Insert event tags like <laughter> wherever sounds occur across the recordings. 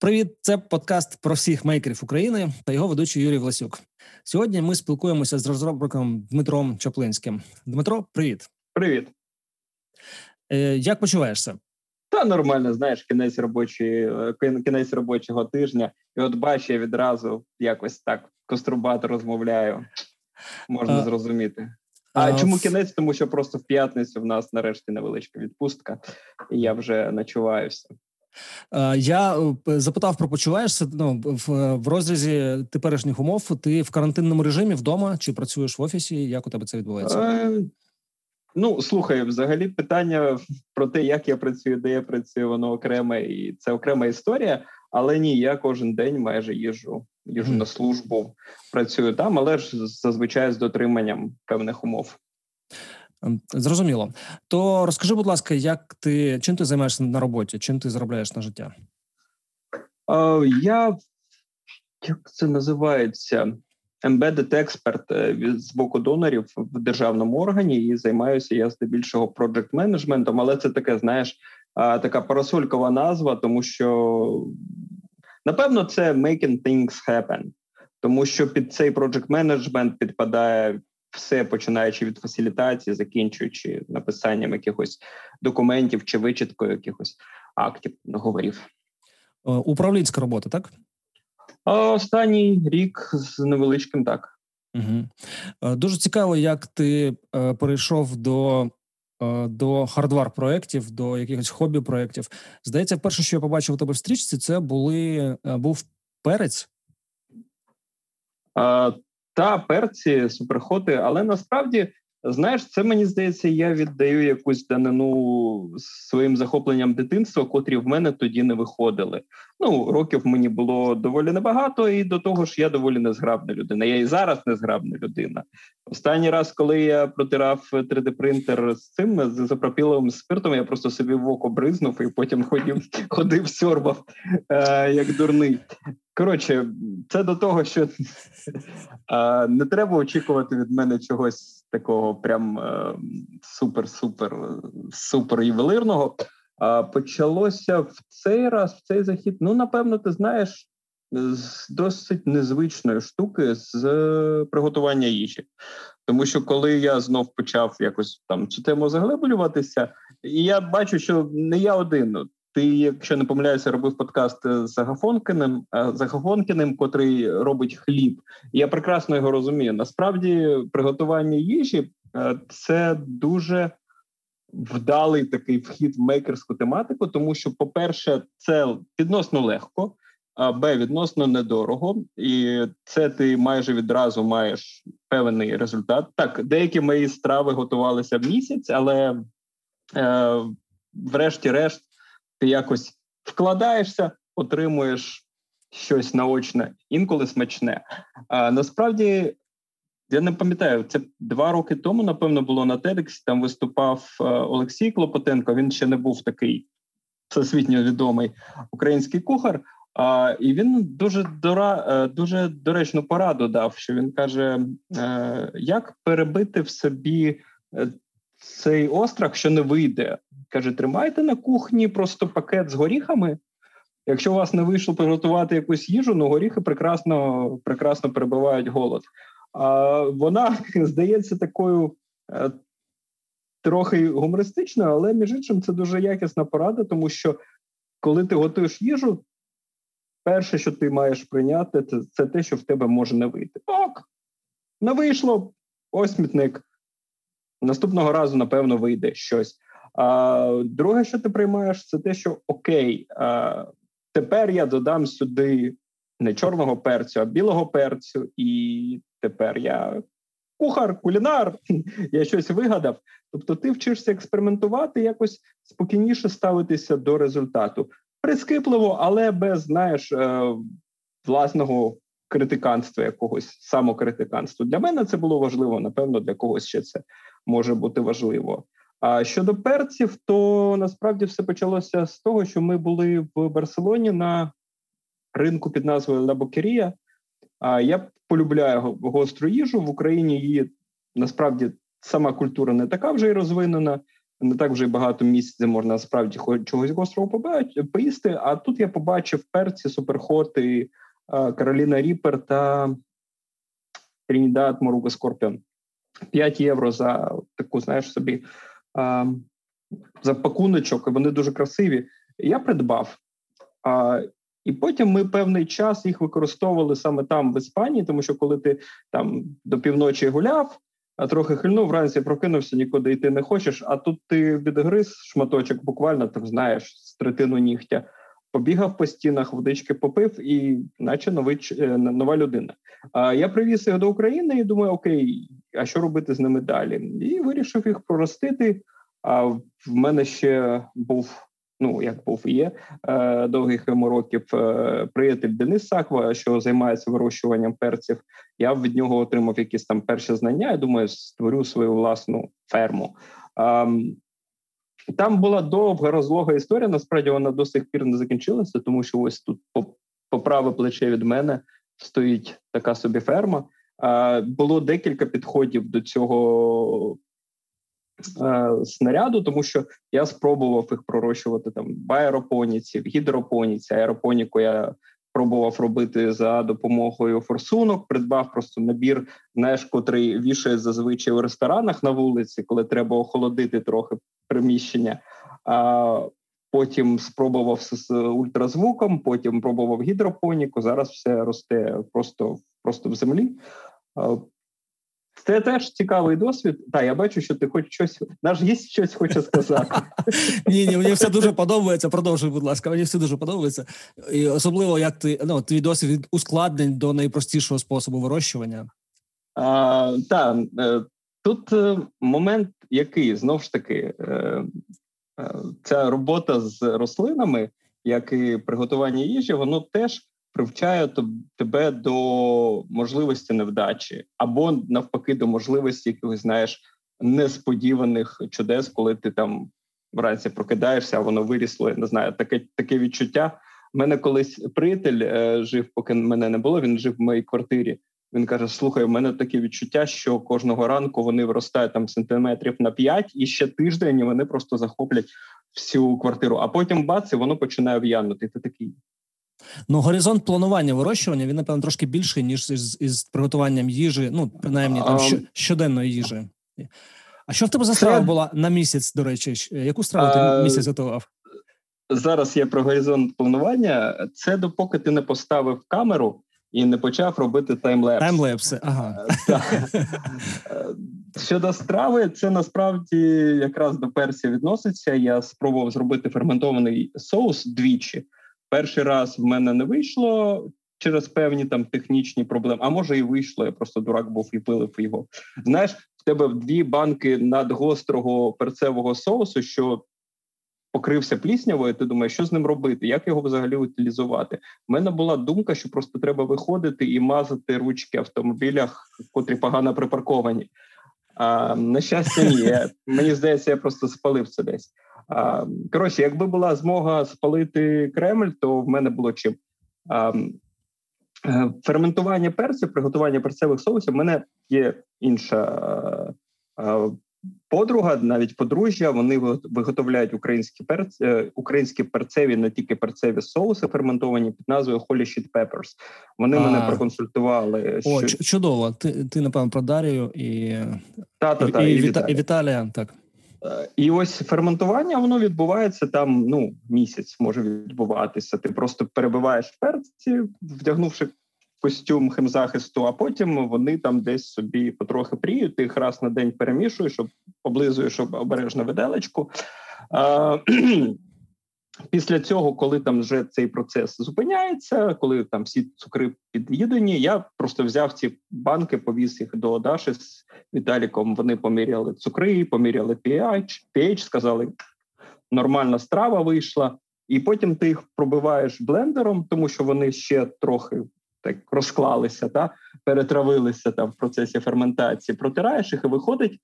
Привіт, це подкаст про всіх мейкерів України та його ведучий Юрій Власюк. Сьогодні ми спілкуємося з розробником Дмитром Чоплинським. Дмитро, привіт. Привіт. Е, Як почуваєшся? Та нормально, знаєш, кінець робочої е, кінець робочого тижня, і от бачу, я відразу якось так кострубато розмовляю. Можна а, зрозуміти. А, а чому кінець? Тому що просто в п'ятницю в нас нарешті невеличка відпустка, і я вже начуваюся. Я е, запитав про почуваєшся ну, в, в розрізі теперішніх умов. Ти в карантинному режимі вдома чи працюєш в офісі? Як у тебе це відбувається? Е, Ну слухай, взагалі питання про те, як я працюю, де я працюю, воно окреме, і це окрема історія. Але ні, я кожен день майже їжу, їжу mm. на службу, працюю там, але ж зазвичай з дотриманням певних умов. Ем, зрозуміло. То розкажи, будь ласка, як ти чим ти займаєшся на роботі? Чим ти заробляєш на життя? Uh, я як це називається? Embedded експерт е, з боку донорів в державному органі і займаюся я здебільшого проджект менеджментом, але це таке, знаєш, така парасолькова назва, тому що напевно це making things happen, тому що під цей проджект менеджмент підпадає все починаючи від фасилітації, закінчуючи написанням якихось документів чи вичиткою якихось актів договорів. Е, управлінська робота, так? Останній рік з невеличким так. Угу. Дуже цікаво, як ти е, перейшов до до хардвар проєктів, до якихось хобі проєктів. Здається, перше, що я побачив у тебе в стрічці, це були був перець. А, Та перці, суперхоти, але насправді Знаєш, це мені здається, я віддаю якусь данину своїм захопленням дитинства, котрі в мене тоді не виходили. Ну, років мені було доволі небагато, і до того ж, я доволі незграбна людина. Я і зараз незграбна людина. Останній раз, коли я протирав 3D-принтер з цим з запропіловим спиртом, я просто собі в око бризнув і потім ходив, ходив, сьорбав е, як дурний. Коротше, це до того, що е, не треба очікувати від мене чогось такого прям супер-супер супер ювелирного. А почалося в цей раз, в цей захід. Ну, напевно, ти знаєш, з досить незвичної штуки з приготування їжі. Тому що коли я знов почав якось там цю тему заглиблюватися, і я бачу, що не я один. Ти, якщо не помиляюся, робив подкаст з Агафонкиним, Агафонкиним, котрий робить хліб. Я прекрасно його розумію. Насправді, приготування їжі е, це дуже вдалий такий вхід в мейкерську тематику, тому що, по-перше, це відносно легко, а б відносно недорого, і це ти майже відразу маєш певний результат. Так, деякі мої страви готувалися місяць, але е, врешті-решт ти якось вкладаєшся, отримуєш щось наочне, інколи смачне. А насправді я не пам'ятаю, це два роки тому, напевно, було на TEDx, Там виступав е, Олексій Клопотенко. Він ще не був такий всесвітньо відомий український кухар. А, І він дуже дора, е, дуже доречну пораду дав. Що він каже: е, як перебити в собі цей острах, що не вийде. Каже: тримайте на кухні просто пакет з горіхами. Якщо у вас не вийшло приготувати якусь їжу, ну горіхи прекрасно прекрасно перебивають голод. А вона <laughs> здається такою е, трохи гумористичною, але між іншим це дуже якісна порада, тому що коли ти готуєш їжу, перше, що ти маєш прийняти, це, це те, що в тебе може не вийти. Ок, не вийшло, ось смітник. Наступного разу, напевно, вийде щось. А друге, що ти приймаєш, це те, що окей, а, тепер я додам сюди не чорного перцю, а білого перцю, і тепер я кухар, кулінар, <laughs> я щось вигадав. Тобто, ти вчишся експериментувати, якось спокійніше ставитися до результату. Прискіпливо, але без знаєш е, власного критиканства, якогось самокритиканства. Для мене це було важливо. Напевно, для когось ще це може бути важливо. А щодо перців, то насправді все почалося з того, що ми були в Барселоні на ринку під назвою Лабокерія. А я полюбляю гостру їжу в Україні. Її насправді сама культура не така вже й розвинена. не так вже багато місць, де можна насправді чогось гострого поїсти. А тут я побачив перці, суперхоти, Кароліна Ріпер та Трінідад Моруга Скорпіон. 5 євро за таку, знаєш собі, за пакуночок, і вони дуже красиві. Я придбав. І потім ми певний час їх використовували саме там, в Іспанії, тому що коли ти там до півночі гуляв, а трохи хильнув, вранці прокинувся, нікуди йти не хочеш. А тут ти відгриз шматочок, буквально там знаєш з третину нігтя, побігав по стінах, водички попив, і наче новий е, нова людина. А я привіз їх до України і думаю, окей, а що робити з ними далі? І вирішив їх проростити. А в мене ще був ну як був і є е, довгих років е, приятель Денис Саква, що займається вирощуванням перців. Я від нього отримав якісь там перші знання. Я думаю, створю свою власну ферму. Там була довга розлога історія. Насправді вона до сих пір не закінчилася, тому що ось тут по праве плече від мене стоїть така собі ферма. Було декілька підходів до цього Е, снаряду, тому що я спробував їх пророщувати там в аеропоніці, в гідропоніці. Аеропоніку я пробував робити за допомогою форсунок. Придбав просто набір, знаєш, котрий вішає зазвичай у ресторанах на вулиці, коли треба охолодити трохи приміщення. А Потім спробував з ультразвуком, потім пробував гідропоніку. Зараз все росте просто просто в землі. Це теж цікавий досвід. Так, я бачу, що ти хоч щось наш гість щось хоче сказати. <laughs> Ні, ні, мені все дуже подобається. Продовжуй, будь ласка, мені все дуже подобається. І Особливо як ти ну, твій досвід від ускладнень до найпростішого способу вирощування. А, Так, е, тут е, момент, який знову ж таки е, ця робота з рослинами, як і приготування їжі, воно теж привчає тебе до можливості невдачі, або навпаки, до можливості якихось знаєш несподіваних чудес, коли ти там вранці прокидаєшся, а воно вирісло. Не знаю, таке таке відчуття. У мене колись приятель е, жив, поки мене не було. Він жив в моїй квартирі. Він каже: Слухай, у мене таке відчуття, що кожного ранку вони виростають там сантиметрів на 5, і ще тиждень вони просто захоплять всю квартиру. А потім бац, і воно починає в'янути. Ти такий. Ну, горизонт планування вирощування він, напевно, трошки більший, ніж із із приготуванням їжі, ну, принаймні там а, щоденної їжі. А що в тебе за страва була на місяць, до речі? Яку страву ти місяць готував? Зараз є про горизонт планування. Це допоки ти не поставив камеру і не почав робити таймлепс. Таймлепси, ага. Е, щодо страви, це насправді якраз до персі відноситься. Я спробував зробити ферментований соус двічі. Перший раз в мене не вийшло через певні там технічні проблеми. А може і вийшло. Я просто дурак був і пилив його. Знаєш, в тебе дві банки надгострого перцевого соусу, що покрився пліснявою. Ти думаєш, що з ним робити? Як його взагалі утилізувати? У мене була думка, що просто треба виходити і мазати ручки автомобілях, котрі погано припарковані. А, На щастя, ні. <laughs> Мені здається, я просто спалив це десь. Коротше, якби була змога спалити Кремль, то в мене було чим. Е, ферментування перців, приготування перцевих соусів. У мене є інша подруга, навіть подружжя. Вони виготовляють українські перці, е, українські перцеві, не тільки перцеві соуси ферментовані під назвою Holy Shit Peppers. Вони а, мене проконсультували. О, що... чудово. Ти ти напевно про Дарію і, та, та, та, і, і, і, Віта... і Віталія. Так. І ось ферментування воно відбувається там. Ну місяць може відбуватися. Ти просто перебиваєш перці, вдягнувши костюм химзахисту, а потім вони там десь собі потрохи пріють. Ти їх раз на день перемішуєш, облизуєш обережно виделечку. <clears throat> Після цього, коли там вже цей процес зупиняється, коли там всі цукри під'їдені, я просто взяв ці банки, повіз їх до Даші з Віталіком. Вони поміряли цукри, поміряли pH, pH, сказали, нормальна страва вийшла, і потім ти їх пробиваєш блендером, тому що вони ще трохи так розклалися, та перетравилися там в процесі ферментації. Протираєш їх і виходить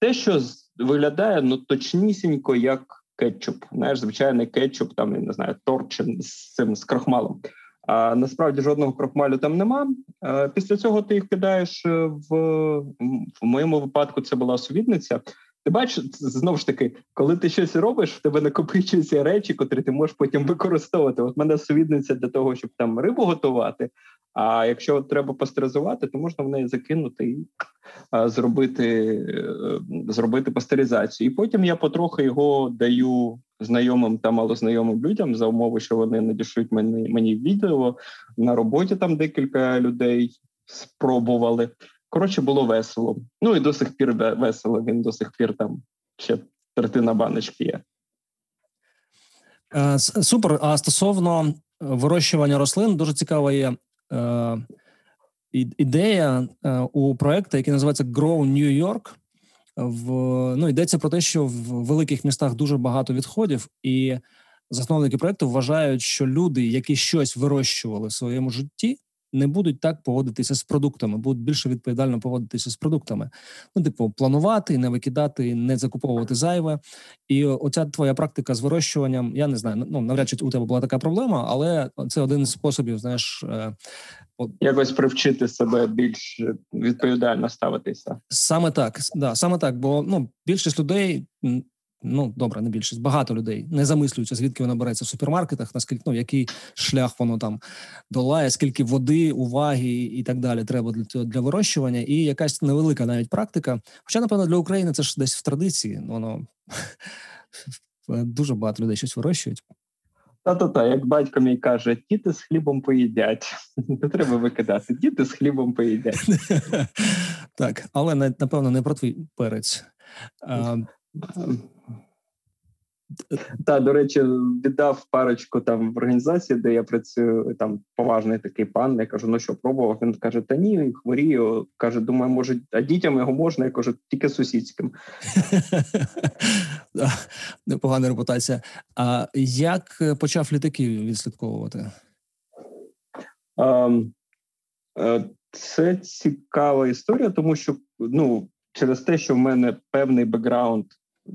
те, що виглядає ну точнісінько як кетчуп. Знаєш, звичайний кетчуп, там я не знаю, торчин з цим з крахмалом. А насправді жодного крахмалю там нема. Після цього ти їх кидаєш е, в в моєму випадку. Це була сувідниця. Ти бачиш, знову ж таки, коли ти щось робиш, в тебе накопичуються речі, котрі ти можеш потім використовувати. От мене сувідниця для того, щоб там рибу готувати. А якщо треба пастеризувати, то можна в неї закинути і зробити е, зробити пастеризацію. І потім я потрохи його даю знайомим та малознайомим людям за умови, що вони надішлють мені мені відео на роботі. Там декілька людей спробували. Коротше, було весело. Ну і до сих пір весело. Він до сих пір там ще третина баночки є. Е, супер. А стосовно вирощування рослин, дуже цікава є е, ідея е, у проєкту, який називається Grow New York. В ну йдеться про те, що в великих містах дуже багато відходів, і засновники проекту вважають, що люди, які щось вирощували в своєму житті, не будуть так поводитися з продуктами, будуть більше відповідально поводитися з продуктами. Ну, типу, планувати, не викидати, не закуповувати зайве. І оця твоя практика з вирощуванням, я не знаю, ну навряд чи у тебе була така проблема, але це один з способів, знаєш. Е, Якось привчити себе більш відповідально ставитися, саме так, да, саме так. Бо ну більшість людей ну добре, не більшість, багато людей не замислюються, звідки вона береться в супермаркетах, наскільки ну який шлях воно там долає, скільки води, уваги і так далі треба для цього для вирощування, і якась невелика навіть практика. Хоча, напевно, для України це ж десь в традиції, воно <laughs> дуже багато людей щось вирощують. Та-та-та, як батько мій каже, діти з хлібом поїдять. <laughs> Не треба викидати, діти з хлібом поїдять. <laughs> Так, але напевно не про твій перець. Та, до речі, віддав парочку там в організації, де я працюю. Там поважний такий пан. Я кажу, ну що пробував? Він каже: Та ні, хворію. Каже, думаю, може, а дітям його можна. Я кажу, тільки сусідським. <laughs> Непогана репутація. А як почав літаки відслідковувати? Е, це цікава історія, тому що ну через те, що в мене певний бекграунд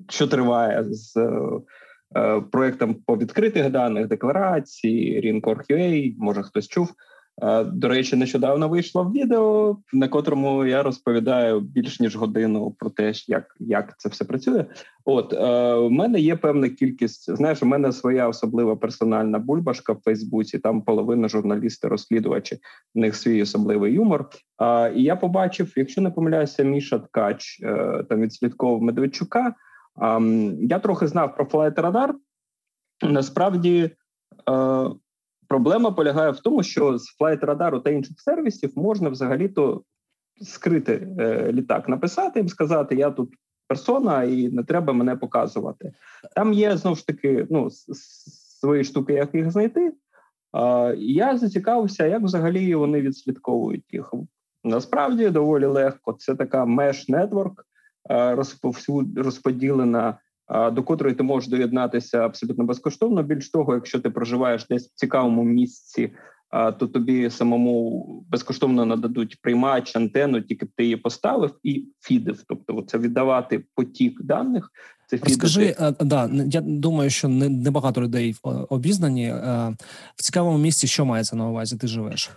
що триває з е, проектом по відкритих даних декларації, Rincore.ua, може хтось чув. Е, до речі, нещодавно вийшло відео, на котрому я розповідаю більш ніж годину про те, як як це все працює. От е, в мене є певна кількість. Знаєш, у мене своя особлива персональна бульбашка в Фейсбуці. Там половина журналісти, розслідувачі, в них свій особливий юмор. Е, і я побачив, якщо не помиляюся, Міша Ткач е, там відслідковував Медведчука. Я трохи знав про Flight Radar. Насправді е, проблема полягає в тому, що з Flight Radar та інших сервісів можна взагалі-то скрити е, літак, написати їм, сказати: Я тут персона, і не треба мене показувати. Там є знову ж таки ну, свої штуки, як їх знайти. Я зацікавився, як взагалі вони відслідковують їх. Насправді доволі легко. Це така розповсюд розподілена, е, до котрої ти можеш доєднатися абсолютно безкоштовно. Більш того, якщо ти проживаєш десь в цікавому місці, е, то тобі самому безкоштовно нададуть приймач, антенну, тільки б ти її поставив і фідив. Тобто, це віддавати потік даних. Це Розкажи, да я думаю, що не небагато людей обізнані в цікавому місці. Що мається на увазі? Ти живеш?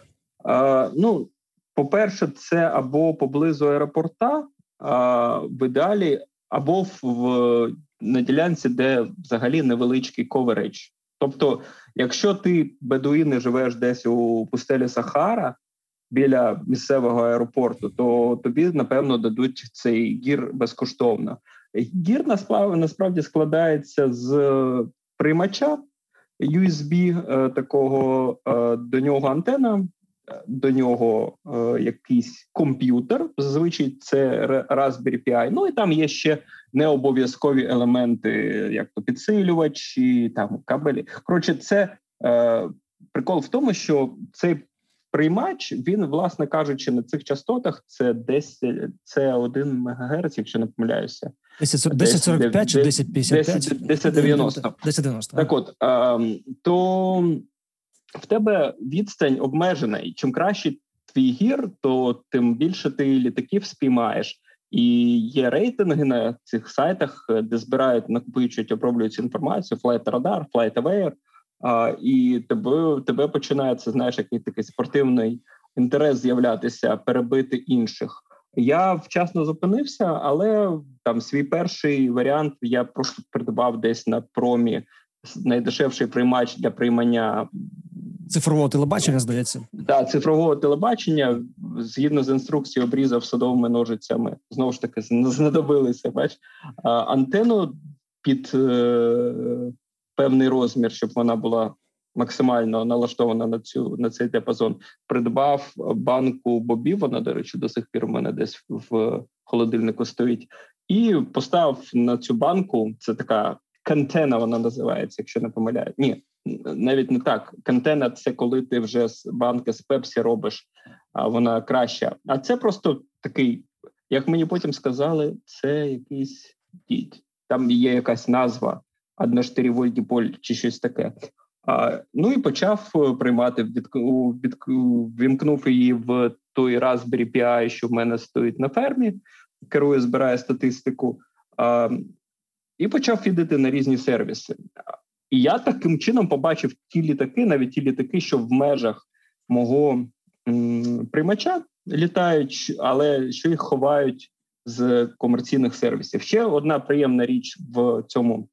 А, Ну, по перше, це або поблизу аеропорта, в ідеалі або в на ділянці, де взагалі невеличкий ковередж. Тобто, якщо ти бедуїни живеш десь у пустелі Сахара біля місцевого аеропорту, то тобі напевно дадуть цей гір безкоштовно. Гір насправді складається з приймача USB е, такого е, до нього антена до нього е, якийсь комп'ютер. Зазвичай це Raspberry Pi, Ну і там є ще необов'язкові елементи, як то підсилювачі, там кабелі. Коротше, це е, прикол в тому, що цей приймач він, власне кажучи, на цих частотах це 10, це 1 МГц, якщо не помиляюся. 1045 чи 1055? 1090. 1090. Так от, е, то в тебе відстань обмежена, і чим краще твій гір, то тим більше ти літаків спіймаєш. І є рейтинги на цих сайтах, де збирають, накопичують, оброблюють інформацію, Flight Radar, Flight Aware, а, і тебе тебе починається знаєш, який такий спортивний інтерес з'являтися, перебити інших. Я вчасно зупинився, але там свій перший варіант я просто придбав десь на промі найдешевший приймач для приймання цифрового телебачення. Здається, да, цифрового телебачення згідно з інструкцією, обрізав садовими ножицями. Знову ж таки, знадобилися. Бач антенну під е, певний розмір, щоб вона була максимально налаштована на цю на цей диапазон. Придбав банку бобів. Вона, до речі, до сих пір у мене десь в холодильнику стоїть, і поставив на цю банку. Це така кантена, вона називається, якщо не помиляю. Ні, навіть не так. Кантена це коли ти вже з банки з пепсі робиш, а вона краща. А це просто такий, як мені потім сказали, це якийсь дідь. Там є якась назва, 1,4 вольт поль чи щось таке. А, Ну і почав е, приймати від, її в той Raspberry Pi, що в мене стоїть на фермі, керує, збирає статистику, а, і почав фідити на різні сервіси. І я таким чином побачив ті літаки, навіть ті літаки, що в межах мого м, приймача літають, але що їх ховають з комерційних сервісів. Ще одна приємна річ в цьому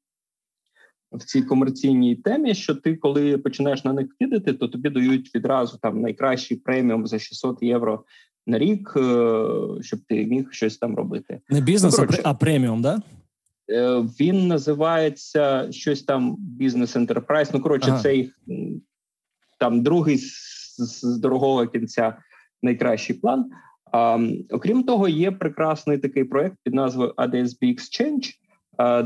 в цій комерційній темі, що ти, коли починаєш на них кидати, то тобі дають відразу там найкращий преміум за 600 євро на рік, е, щоб ти міг щось там робити. Не бізнес, ну, а преміум, да? Е, він називається щось там бізнес ентерпрайз. Ну коротше, ага. це їх там другий з, з дорогого кінця найкращий план. А, Окрім того, є прекрасний такий проект під назвою ADSB Exchange,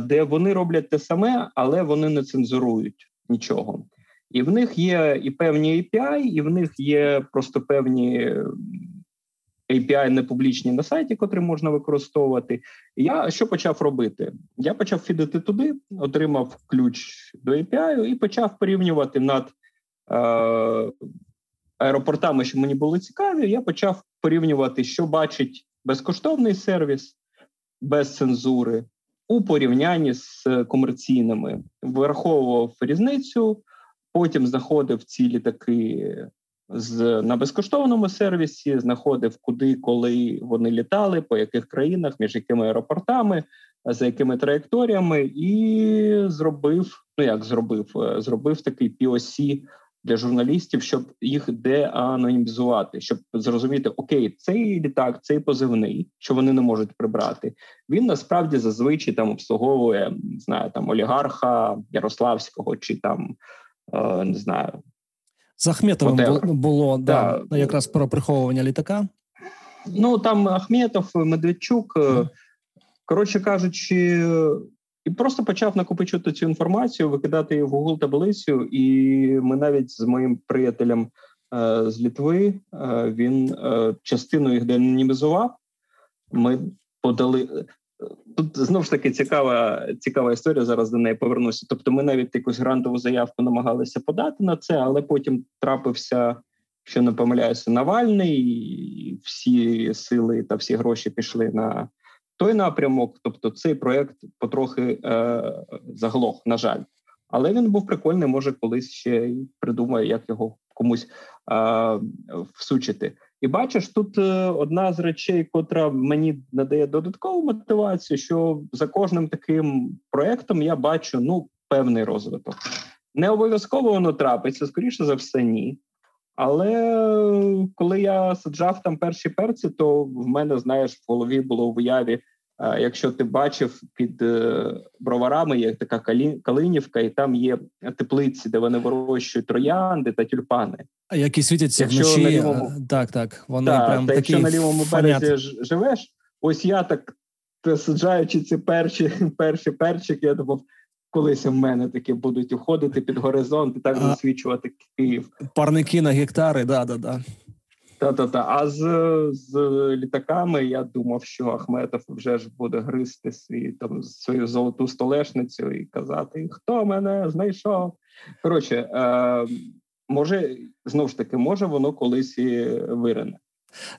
де вони роблять те саме, але вони не цензурують нічого. І в них є і певні API, і в них є просто певні API не публічні на сайті, котрі можна використовувати. Я що почав робити? Я почав фідити туди, отримав ключ до API і почав порівнювати над е, аеропортами, що мені були цікаві. Я почав порівнювати, що бачить безкоштовний сервіс без цензури у порівнянні з комерційними, вираховував різницю, потім заходив ці літаки з на безкоштовному сервісі, знаходив куди, коли вони літали, по яких країнах, між якими аеропортами, за якими траєкторіями, і зробив. Ну як зробив, зробив такий POC для журналістів, щоб їх деанонімізувати, щоб зрозуміти, окей, цей літак, цей позивний, що вони не можуть прибрати. Він насправді зазвичай там обслуговує не знаю, там олігарха Ярославського чи там е, не знаю. З Ахметовим Whatever. було да, да, якраз про приховування літака. Ну там Ахметов, Медведчук. Mm. Коротше кажучи, і просто почав накопичувати цю інформацію, викидати її в Google таблицю. І ми навіть з моїм приятелем е, з Літви е, він частину їх деанонімізував. Ми подали тут знову ж таки цікава цікава історія. Зараз до неї повернуся. Тобто, ми навіть якусь грантову заявку намагалися подати на це, але потім трапився. Що не помиляюся, Навальний, і всі сили та всі гроші пішли на той напрямок, тобто цей проект потрохи е, заглох, на жаль, але він був прикольний. Може, колись ще й придумає, як його комусь е, всучити. І бачиш, тут е, одна з речей, котра мені надає додаткову мотивацію, що за кожним таким проектом я бачу ну певний розвиток. Не обов'язково воно трапиться, скоріше за все, ні. Але коли я саджав там перші перці, то в мене, знаєш, в голові було в уяві. Якщо ти бачив під е, броварами, є така Калинівка, і там є теплиці, де вони вирощують троянди та тюльпани, А які світяться якщо вночі. На лівому... Так, так. Вони так, прям та такі Якщо на лівому березі живеш, ось я так саджаючи ці перші <laughs> перші перчики, я думав, колись в мене такі будуть уходити під горизонт і так засвічувати Київ. Парники на гектари, да, да, да. Та-та-та. А з з літаками я думав, що Ахметов вже ж буде гризти свій там свою золоту столешницю і казати, хто мене знайшов. Коротше, е, може, знову ж таки, може воно колись і вирине.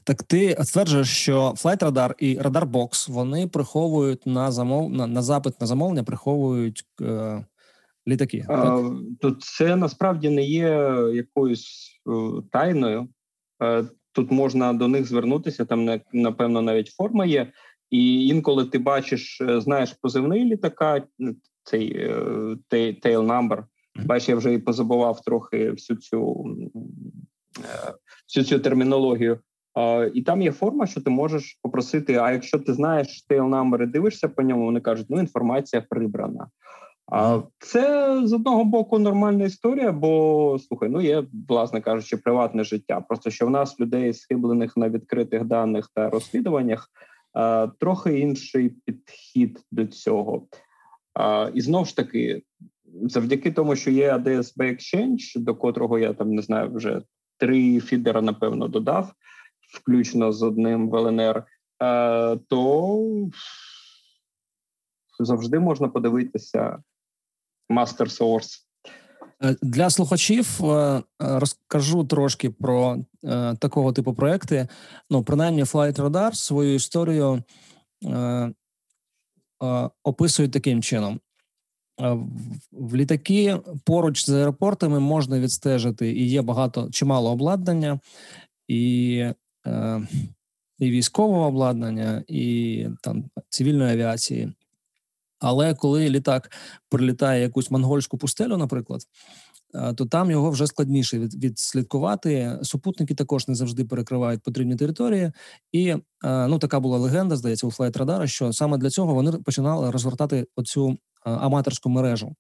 Так ти стверджуєш, що Flight Radar і Radar Box вони приховують на замов на, на запит на замовлення, приховують е, літаки. Так? Тут це насправді не є якоюсь е, тайною. Е, тут можна до них звернутися. Там напевно навіть форма є. І інколи ти бачиш, е, знаєш позивний літака, цей tail number. Бачиш, я вже і позабував трохи всю цю всю цю термінологію. І там є форма, що ти можеш попросити. А якщо ти знаєш tail number і дивишся по ньому, вони кажуть, ну інформація прибрана. А це з одного боку нормальна історія, бо слухай, ну є, власне кажучи, приватне життя. Просто що в нас людей схиблених на відкритих даних та розслідуваннях трохи інший підхід до цього. І знову ж таки, завдяки тому, що є ADSB Exchange, до котрого я там не знаю, вже три фідера, напевно, додав, включно з одним в ЛНР, то завжди можна подивитися Master Source. Е, для слухачів е, розкажу трошки про е, такого типу проекти. Ну, принаймні, Flight Radar свою історію описують таким чином: в літаки поруч з аеропортами можна відстежити, і є багато чимало обладнання, і і військового обладнання, і там цивільної авіації. Але коли літак прилітає якусь монгольську пустелю, наприклад, то там його вже складніше від, відслідкувати. Супутники також не завжди перекривають потрібні території, і ну така була легенда, здається, у Flightradar а, що саме для цього вони починали розгортати оцю аматорську мережу.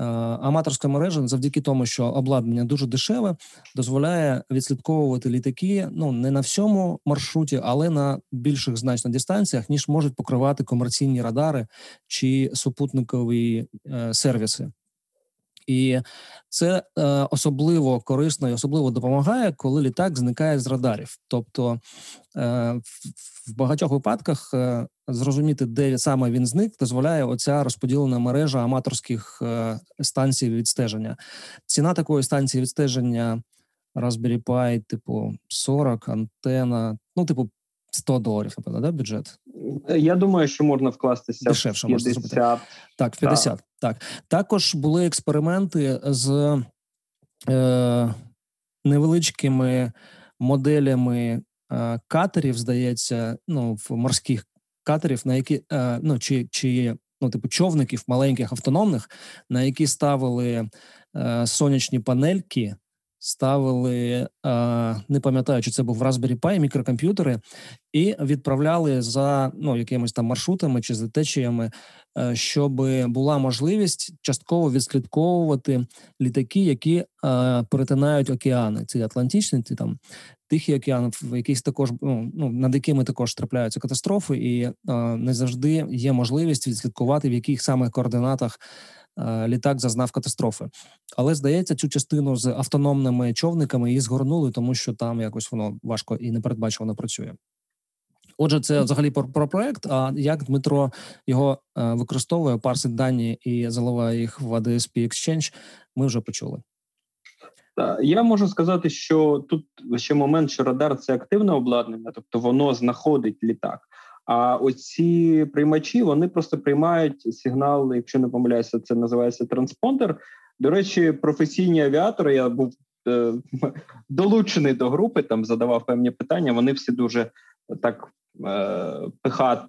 Е, аматорська мережа завдяки тому, що обладнання дуже дешеве, дозволяє відслідковувати літаки ну не на всьому маршруті, але на більших значно дистанціях, ніж можуть покривати комерційні радари чи супутникові е, сервіси. І це е, особливо корисно і особливо допомагає, коли літак зникає з радарів. Тобто е, в багатьох випадках е, зрозуміти, де саме він зник, дозволяє оця розподілена мережа аматорських е, станцій відстеження. Ціна такої станції відстеження Raspberry Pi, типу 40, антена, ну, типу, 100 доларів, напевно, да, бюджет? Я думаю, що можна вкластися Дешевше в 50. можна зробити. Так, в 50. Так. так. Також були експерименти з е, невеличкими моделями е, катерів, здається, ну, в морських катерів, на які е, ну, чи, чи ну, типу човників маленьких автономних, на які ставили е, сонячні панельки ставили, не пам'ятаю, чи це був Raspberry Pi, мікрокомп'ютери, і відправляли за ну якимись там маршрутами чи за течіями, е, щоб була можливість частково відслідковувати літаки, які е, перетинають океани. Ці Атлантичний, ці там Тихий океан, в якийсь також ну, ну над якими також трапляються катастрофи, і е, не завжди є можливість відслідкувати в яких саме координатах Е, літак зазнав катастрофи. Але здається, цю частину з автономними човниками її згорнули, тому що там якось воно важко і непередбачувано працює. Отже, це взагалі про, про проект. А як Дмитро його е, використовує, парсить дані і заливає їх в ADSP Exchange, ми вже почули. Я можу сказати, що тут ще момент, що радар це активне обладнання, тобто воно знаходить літак. А оці приймачі вони просто приймають сигнал, якщо не помиляюся, це називається транспондер. До речі, професійні авіатори. Я був е, <laughs> долучений до групи, там задавав певні питання. Вони всі дуже так е, пихато,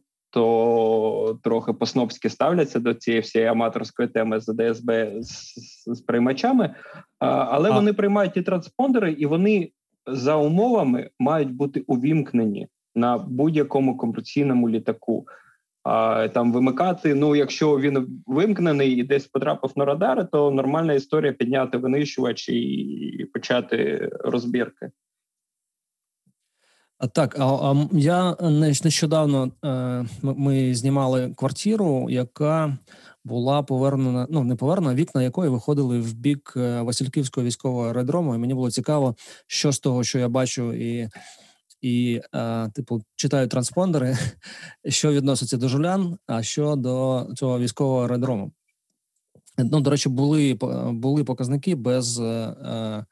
трохи по-снопськи ставляться до цієї всієї аматорської теми з ДСБ з, з приймачами, а, але а. вони приймають ті транспондери, і вони за умовами мають бути увімкнені на будь-якому комерційному літаку. А там вимикати. Ну, якщо він вимкнений і десь потрапив на радари, то нормальна історія підняти винищувач і почати розбірки. Так, а, а я нещодавно е, ми знімали квартиру, яка була повернена, ну не повернена, вікна якої виходили в бік е, Васильківського військового аеродрому. І мені було цікаво, що з того, що я бачу, і і, е, типу, читаю транспондери, <laughs> що відноситься до жулян, а що до цього військового аеродрому. Ну, до речі, були були показники без. Е, е,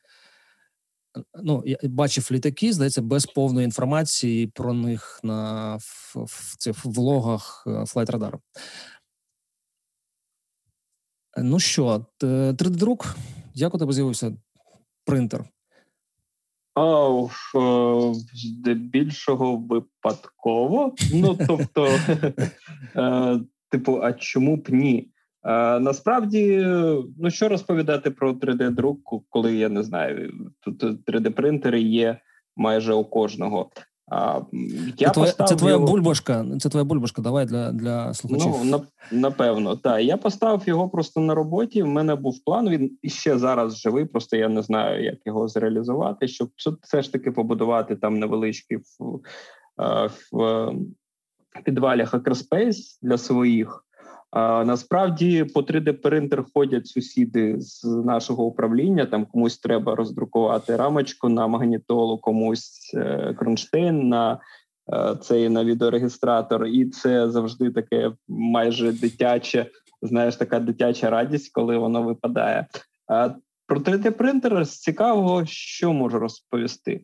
ну, я бачив літаки, здається, без повної інформації про них на в, в цих влогах Flightradar у. Ну що, 3D-друк, як у тебе з'явився принтер? О, здебільшого випадково. Ну тобто, <laughs> е, типу, а чому б ні? Е, насправді, ну що розповідати про 3D-друк, коли я не знаю, тут 3D-принтери є майже у кожного. А, я Це твоя, це твоя бульбашка. Це твоя бульбашка. Давай для для слухачів. Ну, напевно, так. Я поставив його просто на роботі. В мене був план. Він ще зараз живий. Просто я не знаю, як його зреалізувати, щоб все ж таки побудувати там невеличкий в, в підвалі Hackerspace для своїх. Насправді по 3D-принтер ходять сусіди з нашого управління. Там комусь треба роздрукувати рамочку на магнітолу, комусь е, кронштейн на е, цей на відеорегістратор, і це завжди таке майже дитяче. Знаєш, така дитяча радість, коли воно випадає. Про 3D-принтер з цікавого, що можу розповісти.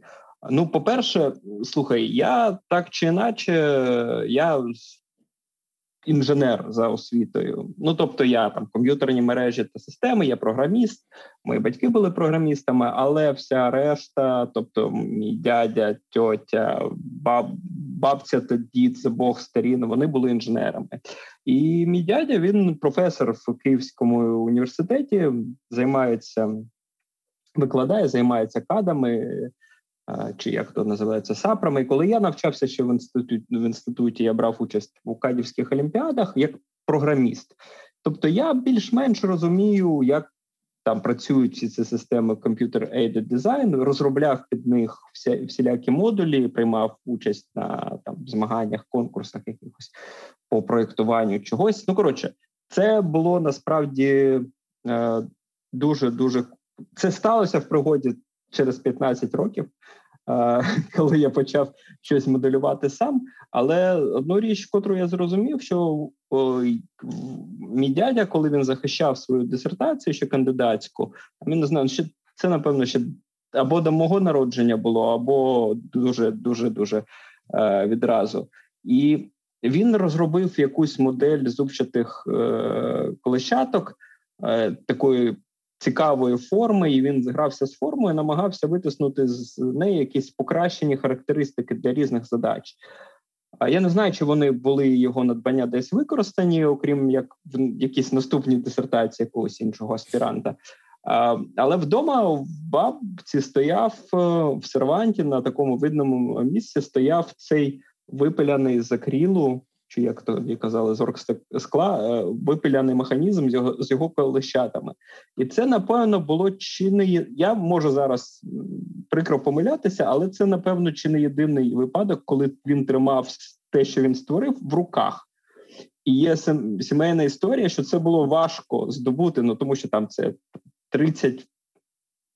Ну, по-перше, слухай, я так чи іначе, я інженер за освітою. Ну тобто, я там комп'ютерні мережі та системи, я програміст. Мої батьки були програмістами, але вся решта, тобто мій дядя, тьотя, баб, бабця та дід з обох сторін, вони були інженерами. І мій дядя він професор в Київському університеті, займається, викладає, займається кадами чи як то називається сапрами. І коли я навчався ще в інституті в інституті, я брав участь в Укадівських олімпіадах як програміст. Тобто я більш-менш розумію, як там працюють ці ці системи Computer-Aided Design, розробляв під них всі, всілякі модулі, приймав участь на там змаганнях, конкурсах якихось по проєктуванню чогось. Ну коротше, це було насправді е, дуже дуже це сталося в пригоді через 15 років, <laughs> коли я почав щось моделювати сам. Але одну річ, котру я зрозумів, що мій дядя, коли він захищав свою дисертацію, ще кандидатську, він не знаю, ще це напевно ще або до мого народження було, або дуже дуже дуже е, відразу. І він розробив якусь модель зубчатих е, колещаток, е, такої цікавої форми, і він згрався з формою, намагався витиснути з неї якісь покращені характеристики для різних задач. А я не знаю, чи вони були його надбання десь використані, окрім як в якійсь наступній дисертації якогось іншого аспіранта. Але вдома в бабці стояв е, в серванті на такому видному місці стояв цей випиляний з акрілу чи як тоді казали, з скла, е, випиляний механізм з його з його колищатами. І це, напевно, було чи не я можу зараз прикро помилятися, але це, напевно, чи не єдиний випадок, коли він тримав те, що він створив, в руках. І є сімейна історія, що це було важко здобути, ну тому що там це 30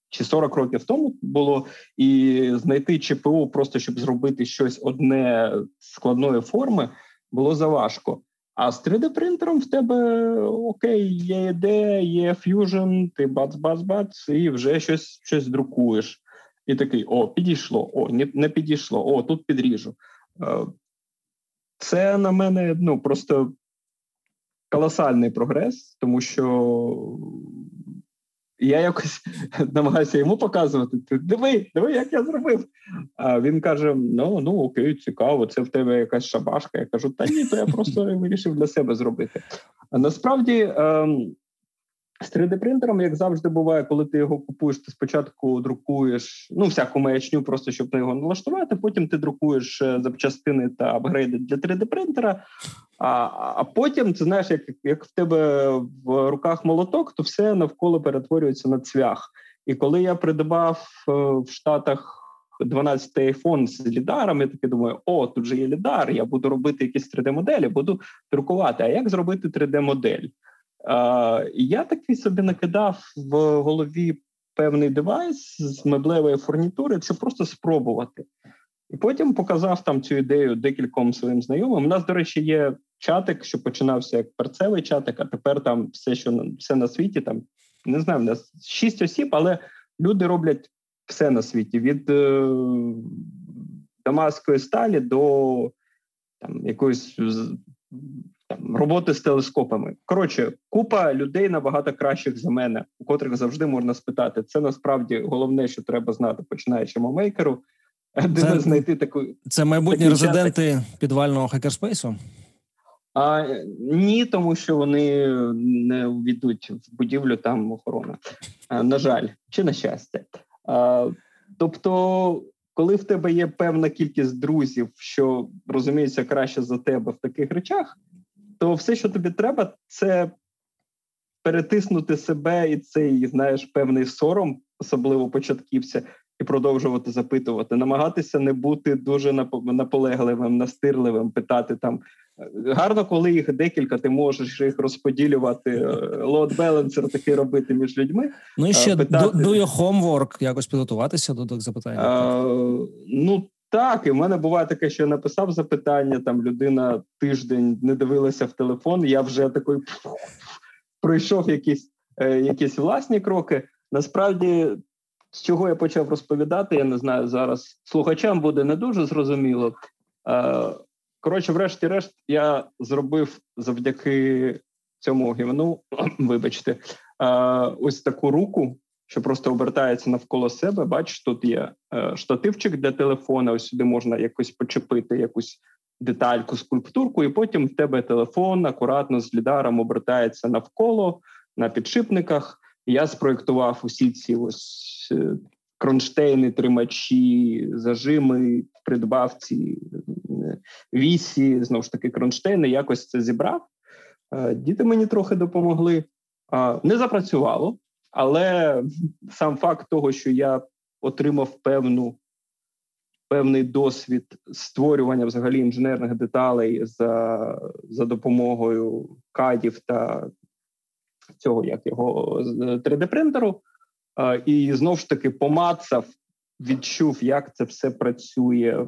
чи 40 років тому було, і знайти ЧПУ просто щоб зробити щось одне складної форми було заважко. А з 3D-принтером в тебе окей, є ідея, є Fusion, ти бац-бац-бац, і вже щось щось друкуєш. І такий: о, підійшло, о, не, підійшло, о, тут підріжу. Е, це на мене ну, просто колосальний прогрес, тому що я якось <laughs> намагаюся йому показувати. Диви, диви, як я зробив. А він каже: Ну ну окей, цікаво, це в тебе якась шабашка. Я кажу, та ні, то я просто <laughs> вирішив для себе зробити. А насправді ем, з 3D-принтером, як завжди буває, коли ти його купуєш, ти спочатку друкуєш ну, всяку маячню, просто щоб його налаштувати. Потім ти друкуєш е, запчастини та апгрейди для 3D-принтера. А а потім це знаєш, як як в тебе в руках молоток, то все навколо перетворюється на цвях. І коли я придбав е, в Штатах 12-й iPhone з лідаром, я таки думаю, о, тут же є лідар, я буду робити якісь 3D-моделі, буду друкувати. А як зробити 3D-модель? Я такий собі накидав в голові певний девайс з меблевої фурнітури, щоб просто спробувати. І потім показав там цю ідею декільком своїм знайомим. У нас, до речі, є чатик, що починався як перцевий чатик, а тепер там все, що все на світі, там не знаю, у нас шість осіб, але люди роблять все на світі: від е, дамаської сталі до там якоїсь там роботи з телескопами. Коротше, купа людей набагато кращих за мене, у котрих завжди можна спитати. Це насправді головне, що треба знати, починаючи мейкеру, де це, знайти таку це майбутні резиденти час. підвального хакерспейсу. А ні, тому що вони не ввійдуть в будівлю там охорона. А, на жаль, чи на щастя. А, Тобто, коли в тебе є певна кількість друзів, що розуміються краще за тебе в таких речах, то все, що тобі треба, це перетиснути себе і цей, знаєш, певний сором, особливо початківця, і продовжувати запитувати, намагатися не бути дуже наполегливим, настирливим, питати там. Гарно, коли їх декілька, ти можеш їх розподілювати, лот балансер такий робити між людьми. Ну і ще питати... do your homework, якось підготуватися до тих запитань. А, Ну так, і в мене буває таке, що я написав запитання. Там людина тиждень не дивилася в телефон. Я вже такий пройшов якісь, е, якісь власні кроки. Насправді з чого я почав розповідати, я не знаю зараз. Слухачам буде не дуже зрозуміло. Коротше, врешті-решт, я зробив завдяки цьому гівну, <clears throat> вибачте, ось таку руку, що просто обертається навколо себе. Бачиш, тут є е, штативчик для телефона. Ось сюди можна якось почепити якусь детальку, скульптурку, і потім в тебе телефон акуратно з лідаром обертається навколо на підшипниках. Я спроектував усі ці ось е, кронштейни, тримачі, зажими, придбав ці е, вісі, знову ж таки, кронштейни. Якось це зібрав. Діти мені трохи допомогли. Не запрацювало, але сам факт того, що я отримав певну. Певний досвід створювання взагалі інженерних деталей за за допомогою кадів та цього як його 3D-принтеру, і знову ж таки помацав, відчув, як це все працює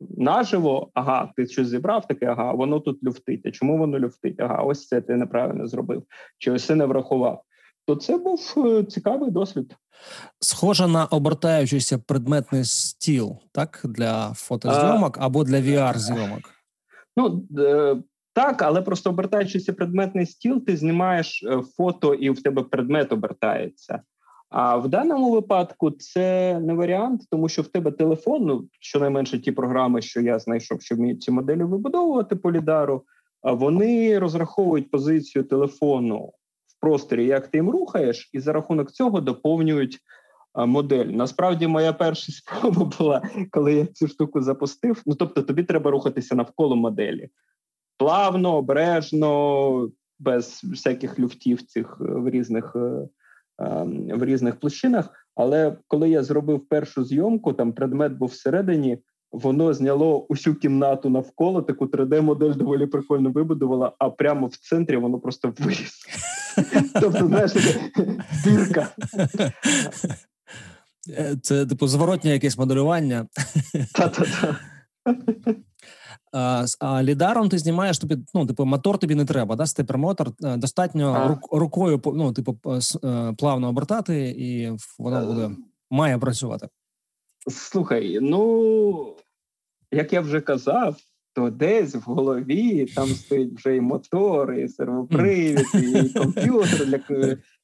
наживо. Ага, ти щось зібрав, таке, ага, воно тут люфтить. А чому воно люфтить? Ага, ось це ти неправильно зробив, чи ось це не врахував. То це був е, цікавий досвід. Схоже на обертаючийся предметний стіл, так для фотозйомок а, або для vr зйомок Ну е, так, але просто обертаючися предметний стіл, ти знімаєш е, фото, і в тебе предмет обертається. А в даному випадку це не варіант, тому що в тебе телефон, ну щонайменше ті програми, що я знайшов, що вміють ці моделі вибудовувати по лідару, вони розраховують позицію телефону просторі, як ти їм рухаєш, і за рахунок цього доповнюють модель. Насправді, моя перша <laughs> спроба була, коли я цю штуку запустив. Ну тобто, тобі треба рухатися навколо моделі плавно, обережно, без всяких люфтів цих е, в різних е, ем, в різних площинах. Але коли я зробив першу зйомку, там предмет був всередині. Воно зняло усю кімнату навколо, таку 3D-модель доволі прикольно вибудувала, а прямо в центрі воно просто виріс. <laughs> Тобто, знаєш, дирка. Е, це типу зворотнє якесь моделювання. Та-та-та. А, а лідаром ти знімаєш тобі, ну, типу, мотор тобі не треба, да? степермотор е, достатньо рук, рукою ну, типу, е, плавно обертати, і воно буде має працювати. Слухай, ну як я вже казав, то десь в голові там стоїть вже і мотор, і сервопривід, і комп'ютер для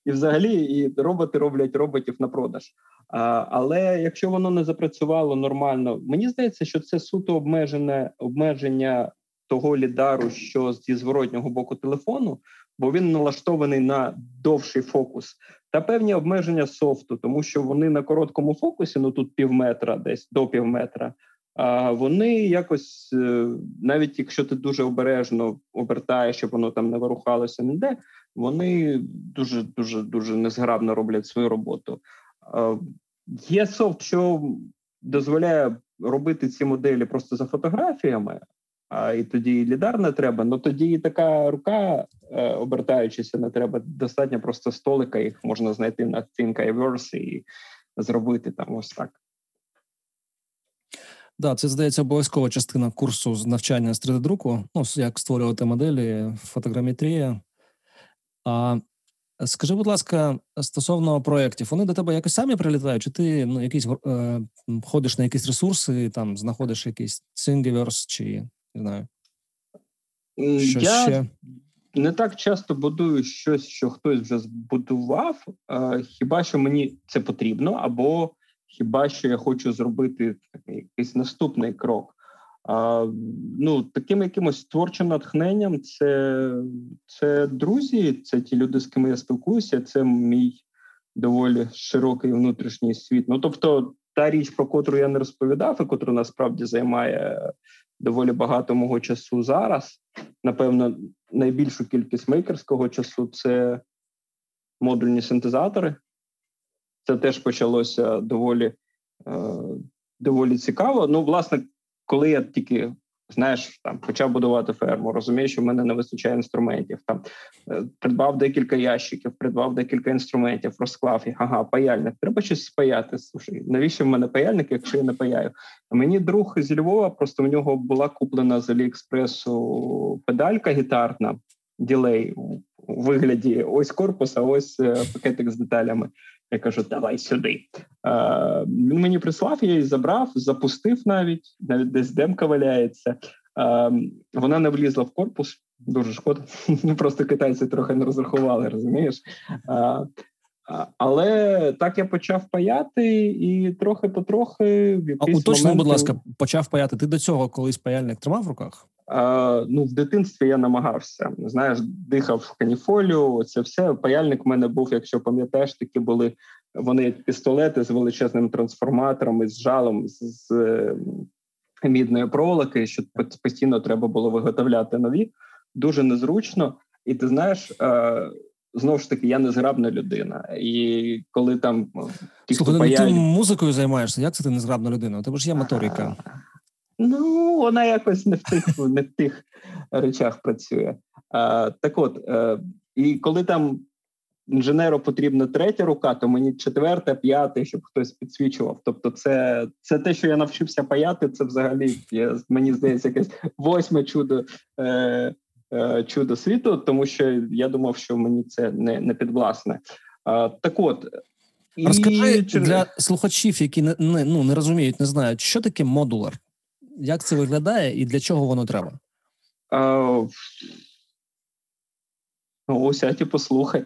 і взагалі і роботи роблять роботів на продаж. А, Але якщо воно не запрацювало нормально, мені здається, що це суто обмежене обмеження того лідару, що зі зворотнього боку телефону, бо він налаштований на довший фокус та певні обмеження софту, тому що вони на короткому фокусі, ну тут пів метра, десь до пів метра. А вони якось, е, навіть якщо ти дуже обережно обертаєш, щоб воно там не вирухалося ніде, вони дуже дуже дуже незграбно роблять свою роботу. Є софт, що дозволяє робити ці моделі просто за фотографіями, і тоді і лідар не треба. Ну тоді і така рука, е, обертаючися, не треба. Достатньо просто столика, їх можна знайти на Thinkiverse і зробити там ось так. Да, це здається обов'язкова частина курсу з навчання з 3D-друку. Ну, як створювати моделі, фотограметрія. А скажи, будь ласка, стосовно проєктів, вони до тебе якось самі прилітають? Чи ти ну, якісь е, ходиш на якісь ресурси, там знаходиш якийсь Thingiverse чи не знаю? Що Я ще? не так часто будую щось, що хтось вже збудував. Хіба що мені це потрібно, або хіба що я хочу зробити якийсь наступний крок. А, Ну, таким якимось творчим натхненням, це це друзі, це ті люди, з ким я спілкуюся, це мій доволі широкий внутрішній світ. Ну тобто, та річ, про котру я не розповідав, і котру насправді займає доволі багато мого часу зараз. Напевно, найбільшу кількість мейкерського часу це модульні синтезатори. Це теж почалося доволі е, доволі цікаво. Ну, власне, коли я тільки знаєш, там почав будувати ферму, розумію, що в мене не вистачає інструментів. Там е, придбав декілька ящиків, придбав декілька інструментів, розклав їх. Ага, паяльник. Треба щось спаяти. Слушай, навіщо в мене паяльник, якщо я не паяю? А мені друг з Львова, просто в нього була куплена з Аліекспресу педалька гітарна, ділей у вигляді ось корпуса, ось е, пакетик з деталями. Я кажу, давай сюди. Е, Він мені прислав, я її забрав, запустив навіть, навіть десь демка валяється. Е, Вона не влізла в корпус. Дуже шкода. <laughs> Просто китайці трохи не розрахували, розумієш? Е, але так я почав паяти, і трохи потрохи в якийсь уточни, момент... будь ласка, почав паяти. Ти до цього колись паяльник тримав в руках? Ну, в дитинстві я намагався. Знаєш, дихав в каніфолію. Це все. Паяльник в мене був, якщо пам'ятаєш, такі були вони пістолети з величезним трансформатором, з жалом з, з е, мідної проволоки, що постійно треба було виготовляти нові. Дуже незручно, і ти знаєш. Е, Знову ж таки, я незграбна людина, і коли там ті, Слухай, ну, ти музикою займаєшся, як це ти незграбна людина? У тебе ж є моторика. Ну, вона якось не в тих не в тих речах працює. А, Так от, е, і коли там інженеру потрібна третя рука, то мені четверта, п'ята, щоб хтось підсвічував. Тобто, це це те, що я навчився паяти, це взагалі я, мені здається, якесь восьме чудо е, е, чудо світу, тому що я думав, що мені це не не підвласне. А, Так от. Розкажи і... для слухачів, які не, не ну не розуміють, не знають, що таке модулар. Як це виглядає і для чого воно треба? А ті послухай.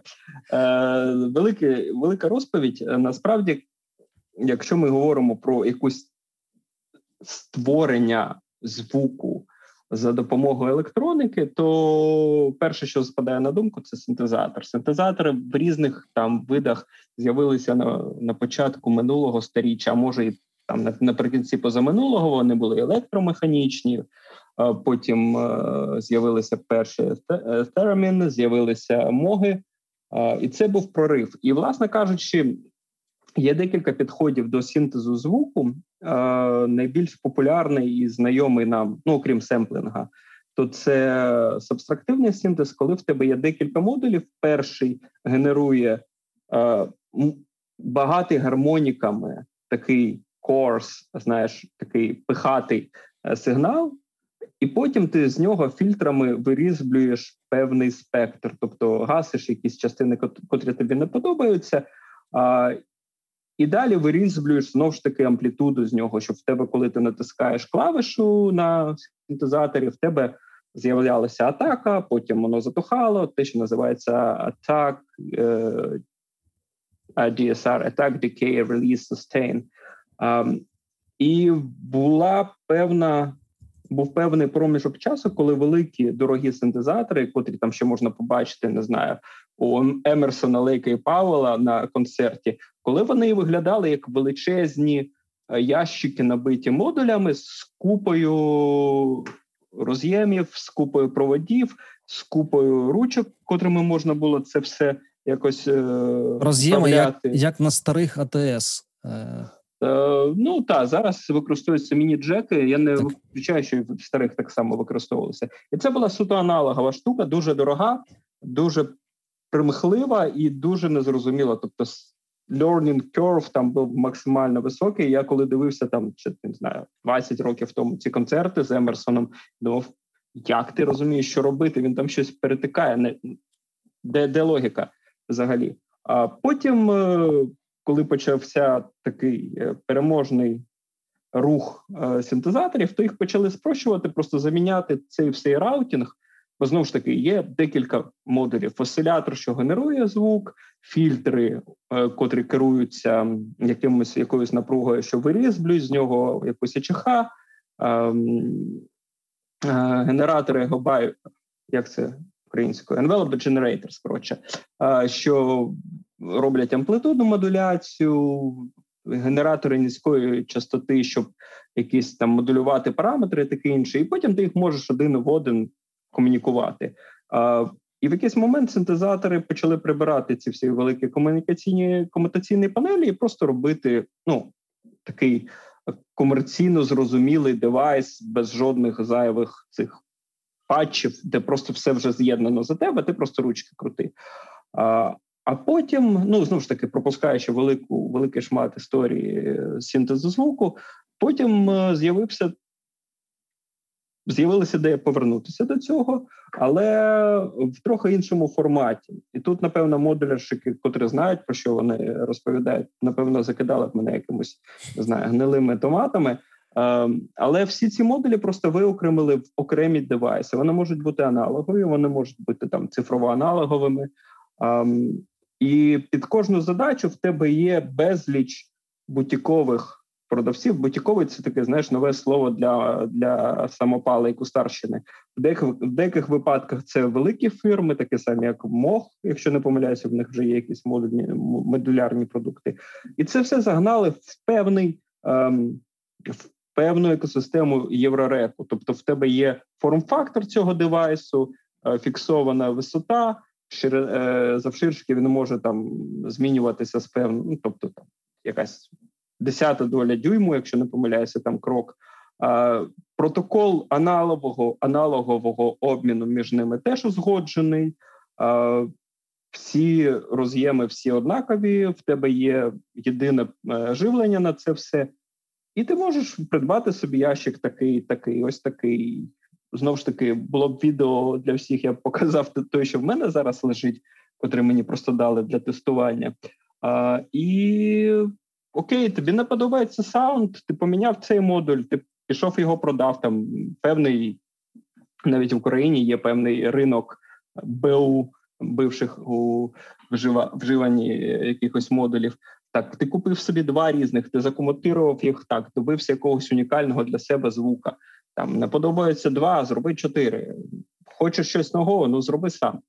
Е, велике, Велика розповідь. Насправді, якщо ми говоримо про якусь створення звуку за допомогою електроніки, то перше, що спадає на думку, це синтезатор. Синтезатори в різних там видах з'явилися на на початку минулого сторіччя, а може і там наприкінці позаминулого вони були електромеханічні. Потім е, з'явилися перші тераміни, з'явилися моги, і це був прорив. І, власне кажучи, є декілька підходів до синтезу звуку. Найбільш популярний і знайомий нам, ну окрім семплінга, то це субстрактивний синтез, коли в тебе є декілька модулів. Перший генерує багатий гармоніками такий корс, знаєш, такий пихатий е, сигнал, і потім ти з нього фільтрами вирізблюєш певний спектр, тобто гасиш якісь частини, котрі тобі не подобаються. А, І далі вирізблюєш знову ж таки амплітуду з нього, щоб в тебе, коли ти натискаєш клавішу на синтезаторі, в тебе з'являлася атака, потім воно затухало. Те, що називається Attack, uh, DSR, Attack, Decay, Release, Sustain. І була певна був певний проміжок часу, коли великі дорогі синтезатори, котрі там ще можна побачити, не знаю, у Емерсона Лейка і Пауела на концерті, коли вони виглядали як величезні е, ящики, набиті модулями з купою роз'ємів, з купою проводів, з купою ручок, котрими можна було це все якось е, роз'єми, як, як на старих АТС. Е, ну так, зараз використовуються міні-джеки. Я не виключаю, що в старих так само використовувалися. І це була суто аналогова штука, дуже дорога, дуже примхлива і дуже незрозуміла. Тобто, learning curve там був максимально високий. Я коли дивився там, чи не знаю, 20 років тому ці концерти з Емерсоном, думав, як ти розумієш, що робити? Він там щось перетикає, не де, де логіка взагалі. А потім е, коли почався такий е, переможний рух е, синтезаторів, то їх почали спрощувати, просто заміняти цей всей раутінг. Бо знову ж таки є декілька модулів: осцилятор, що генерує звук, фільтри, е, котрі керуються якимось якоюсь напругою, що вирізблюють з нього якусь ЕЧХ, ем, генератори гобай, як це українською? Envelope Generators, коротше, що роблять амплитудну модуляцію, генератори низької частоти, щоб якісь там модулювати параметри, таке інше, і потім ти їх можеш один в один комунікувати. А, І в якийсь момент синтезатори почали прибирати ці всі великі комунікаційні комутаційні панелі і просто робити ну такий комерційно зрозумілий девайс без жодних зайвих цих патчів, де просто все вже з'єднано за тебе, ти просто ручки крути. А а потім, ну знову ж таки, пропускаючи велику великий шмат історії синтезу звуку, потім е, з'явився з'явилася ідея повернутися до цього, але в трохи іншому форматі. І тут, напевно, модулярщики, котрі знають про що вони розповідають, напевно, закидали б мене якимось не знаю гнилими томатами. Ем, але всі ці модулі просто виокремили в окремі девайси. Вони можуть бути аналогові, вони можуть бути там цифрово-аналоговими. І під кожну задачу в тебе є безліч бутікових продавців. Бутіковий це таке знаєш нове слово для для самопали і кустарщини. В деяких в деяких випадках це великі фірми, такі самі, як МОГ, якщо не помиляюся, в них вже є якісь модульні модулярні продукти, і це все загнали в певний ем, в певну екосистему єврорепу. Тобто, в тебе є форм-фактор цього девайсу, е, фіксована висота. Е, завширшки він може там змінюватися з певним, ну тобто там якась десята доля дюйму, якщо не помиляюся, там крок. Протокол аналогового аналогового обміну між ними теж узгоджений. Всі роз'єми, всі однакові. В тебе є єдине е, живлення на це все, і ти можеш придбати собі ящик такий, такий, ось такий. Знову ж таки, було б відео для всіх. Я б показав той, що в мене зараз лежить, котрий мені просто дали для тестування. А, І окей, тобі не подобається саунд, ти поміняв цей модуль, ти пішов його продав. Там певний навіть в Україні є певний ринок БУ бивших у вжива, вживанні якихось модулів. Так, ти купив собі два різних, ти закомутирував їх так, добився якогось унікального для себе звука. Там не подобається два, зроби чотири. Хочеш щось нового, ну зроби сам.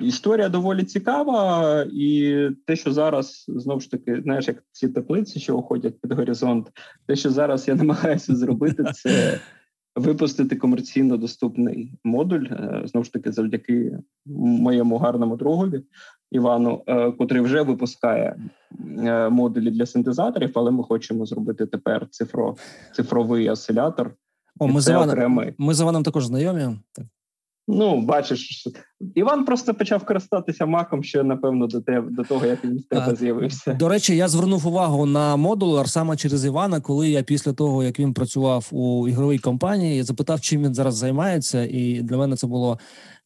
Історія доволі цікава, і те, що зараз знову ж таки, знаєш, як ці теплиці, що уходять під горизонт, те, що зараз я намагаюся зробити, це <laughs> випустити комерційно доступний модуль. Е, знову ж таки, завдяки моєму гарному другові Івану, е, котрий вже випускає е, модулі для синтезаторів, але ми хочемо зробити тепер цифро, цифровий осилятор. О, ми з Іваном, ми з Іваном також знайомі. Ну, бачиш, Іван просто почав користатися маком ще, напевно, до тебе до того, як він в тебе з'явився. До речі, я звернув увагу на модулер саме через Івана, коли я після того, як він працював у ігровій компанії, я запитав, чим він зараз займається, і для мене це було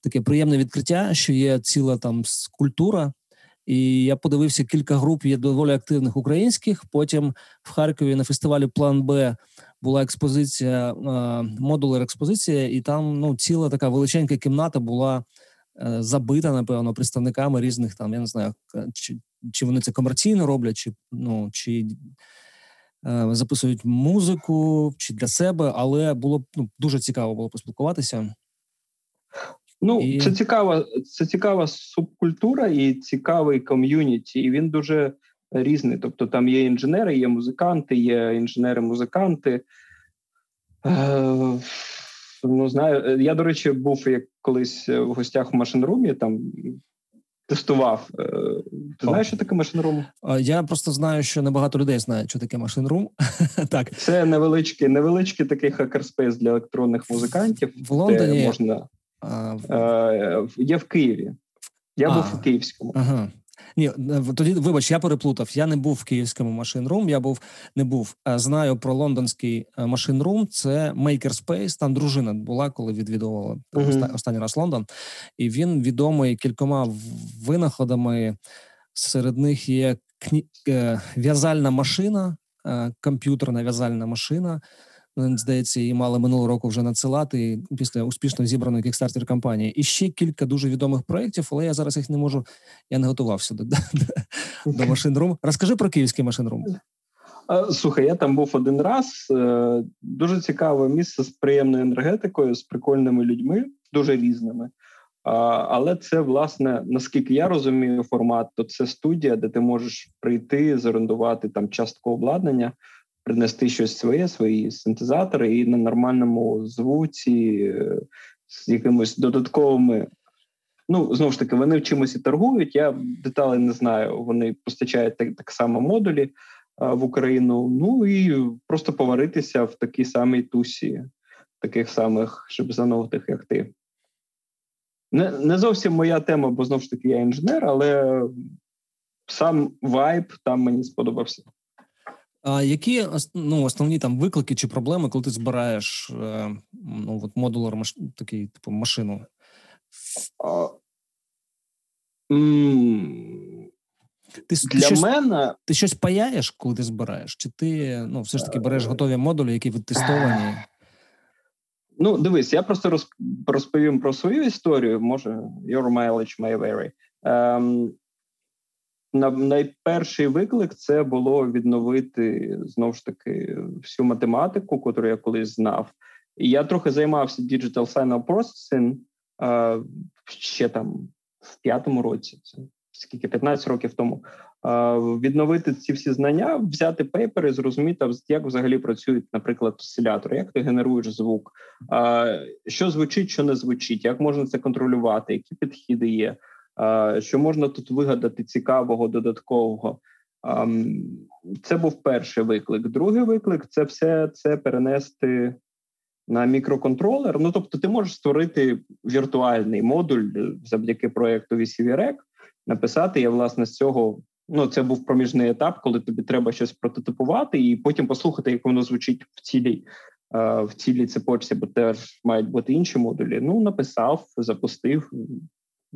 таке приємне відкриття, що є ціла там культура. І я подивився кілька груп є доволі активних українських. Потім в Харкові на фестивалі План Б була експозиція, модулер експозиція, і там ну ціла така величенька кімната була е, забита, напевно, представниками різних там. Я не знаю, чи чи вони це комерційно роблять, чи ну чи е, записують музику, чи для себе, але було ну, дуже цікаво було поспілкуватися. Ну, і... це цікава, це цікава субкультура і цікавий ком'юніті. І він дуже різний. Тобто там є інженери, є музиканти, є інженери-музиканти. Е, Ну, знаю, я, до речі, був як колись в гостях в Machineroom і, там тестував. Е, ти знаєш, що таке Machineroom? Я просто знаю, що небагато людей знають, що таке Machineroom. <laughs> так. Це невеличкий невеличкий такий хакерспейс для електронних музикантів. В Лондоні де можна а, в... Е, є в Києві. Я а, був у Київському. Ага. Ні, тоді вибач, я переплутав. Я не був в київському Machineroom. Я був не був. Знаю про лондонський е, машинрум. Це Makerspace, Там дружина була, коли відвідувала mm-hmm. останній раз Лондон, і він відомий кількома винаходами. Серед них є кні... Е, в'язальна машина, е, комп'ютерна в'язальна машина. Здається, її мали минулого року вже надсилати після успішно зібраної кікстартер кампанії. І ще кілька дуже відомих проєктів, але я зараз їх не можу. Я не готувався <laughs> до до, машин-рум. Розкажи про київський машин-рум. Слухай, я там був один раз. Е, дуже цікаве місце з приємною енергетикою, з прикольними людьми, дуже різними. Але це, власне, наскільки я розумію, формат, то це студія, де ти можеш прийти, зорендувати там частку обладнання, принести щось своє, свої синтезатори, і на нормальному звуці з якимись додатковими. Ну, знову ж таки, вони в чимось і торгують. Я деталей не знаю. Вони постачають так, так само модулі а, в Україну. Ну і просто поваритися в такій самій тусі, таких самих шибзанутих, як ти. Не не зовсім моя тема, бо знову ж таки я інженер, але сам вайб там мені сподобався. А які ну, основні там виклики чи проблеми, коли ти збираєш е, ну, от модулер маш... такий типу машину? А, ти, Для ти щось, мене ти щось паяєш, коли ти збираєш? Чи ти ну, все ж таки береш е, готові модулі, які відтестовані? Ну, дивись, я просто розповім про свою історію. Може, your mileage may vary. Ем, найперший виклик це було відновити знову ж таки всю математику, яку я колись знав. І я трохи займався digital signal processing е, ще там в п'ятому році. Це скільки 15 років тому. Е, відновити ці всі знання, взяти пейпери, зрозуміти, як взагалі працюють, наприклад, осцилятори, як ти генеруєш звук, е, що звучить, що не звучить, як можна це контролювати, які підхіди є що можна тут вигадати цікавого, додаткового. Це був перший виклик. Другий виклик це все це перенести на мікроконтролер. Ну тобто, ти можеш створити віртуальний модуль завдяки проєкту VCVREC, написати. Я власне з цього. Ну, це був проміжний етап, коли тобі треба щось прототипувати, і потім послухати, як воно звучить в цілій в цілій цепочці, бо теж мають бути інші модулі. Ну написав, запустив,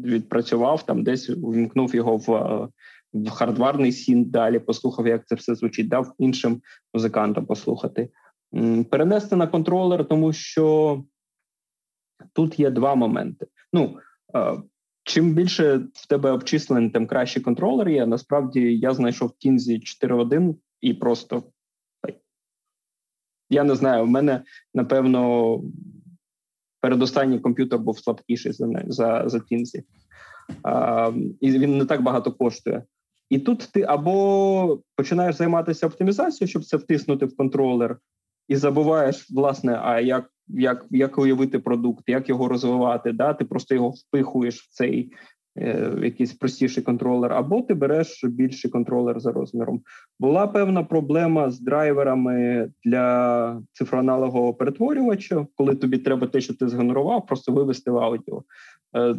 відпрацював там, десь увімкнув його в в хардварний сін. Далі послухав, як це все звучить, дав іншим музикантам послухати. Перенести на контролер, тому що тут є два моменти. Ну чим більше в тебе обчислень, тим краще контролер є. Насправді я знайшов Тінзі 4.1 і просто я не знаю. в мене напевно передостанній комп'ютер був слабкіший за за, за Тінзі. А, і він не так багато коштує. І тут ти або починаєш займатися оптимізацією, щоб це втиснути в контролер, і забуваєш, власне, а як як, як уявити продукт, як його розвивати. Да? Ти просто його впихуєш в цей якийсь простіший контролер, або ти береш більший контролер за розміром. Була певна проблема з драйверами для цифроаналогового перетворювача, коли тобі треба те, що ти згенерував, просто вивести в аудіо. Е,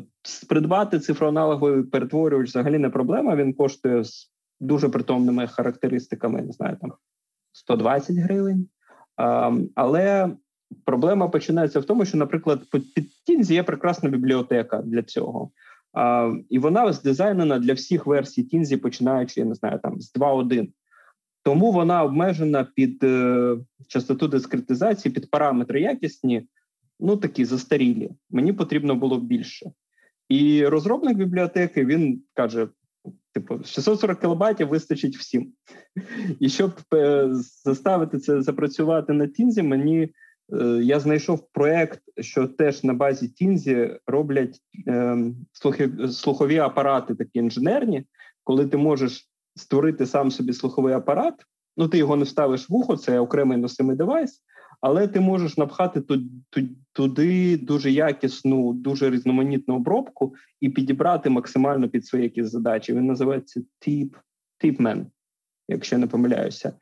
придбати цифроаналоговий перетворювач взагалі не проблема. Він коштує з дуже притомними характеристиками, не знаю, там 120 гривень. Але проблема починається в тому, що, наприклад, під Тінзі є прекрасна бібліотека для цього. І вона здизайнена для всіх версій Тінзі, починаючи, я не знаю, там з 2.1. Тому вона обмежена під е, частоту дискретизації, під параметри якісні ну такі застарілі. Мені потрібно було більше. І розробник бібліотеки він каже: типу, 640 кілобайтів вистачить всім. <laughs> І щоб е, заставити це запрацювати на Тінзі, мені я знайшов проект, що теж на базі Тінзі роблять е, слухові апарати, такі інженерні, коли ти можеш створити сам собі слуховий апарат. Ну, ти його не вставиш в ухо, це окремий носимий девайс, але ти можеш напхати туди дуже якісну, дуже різноманітну обробку і підібрати максимально під свої якісь задачі. Він називається Tip, Tipman, якщо не помиляюся.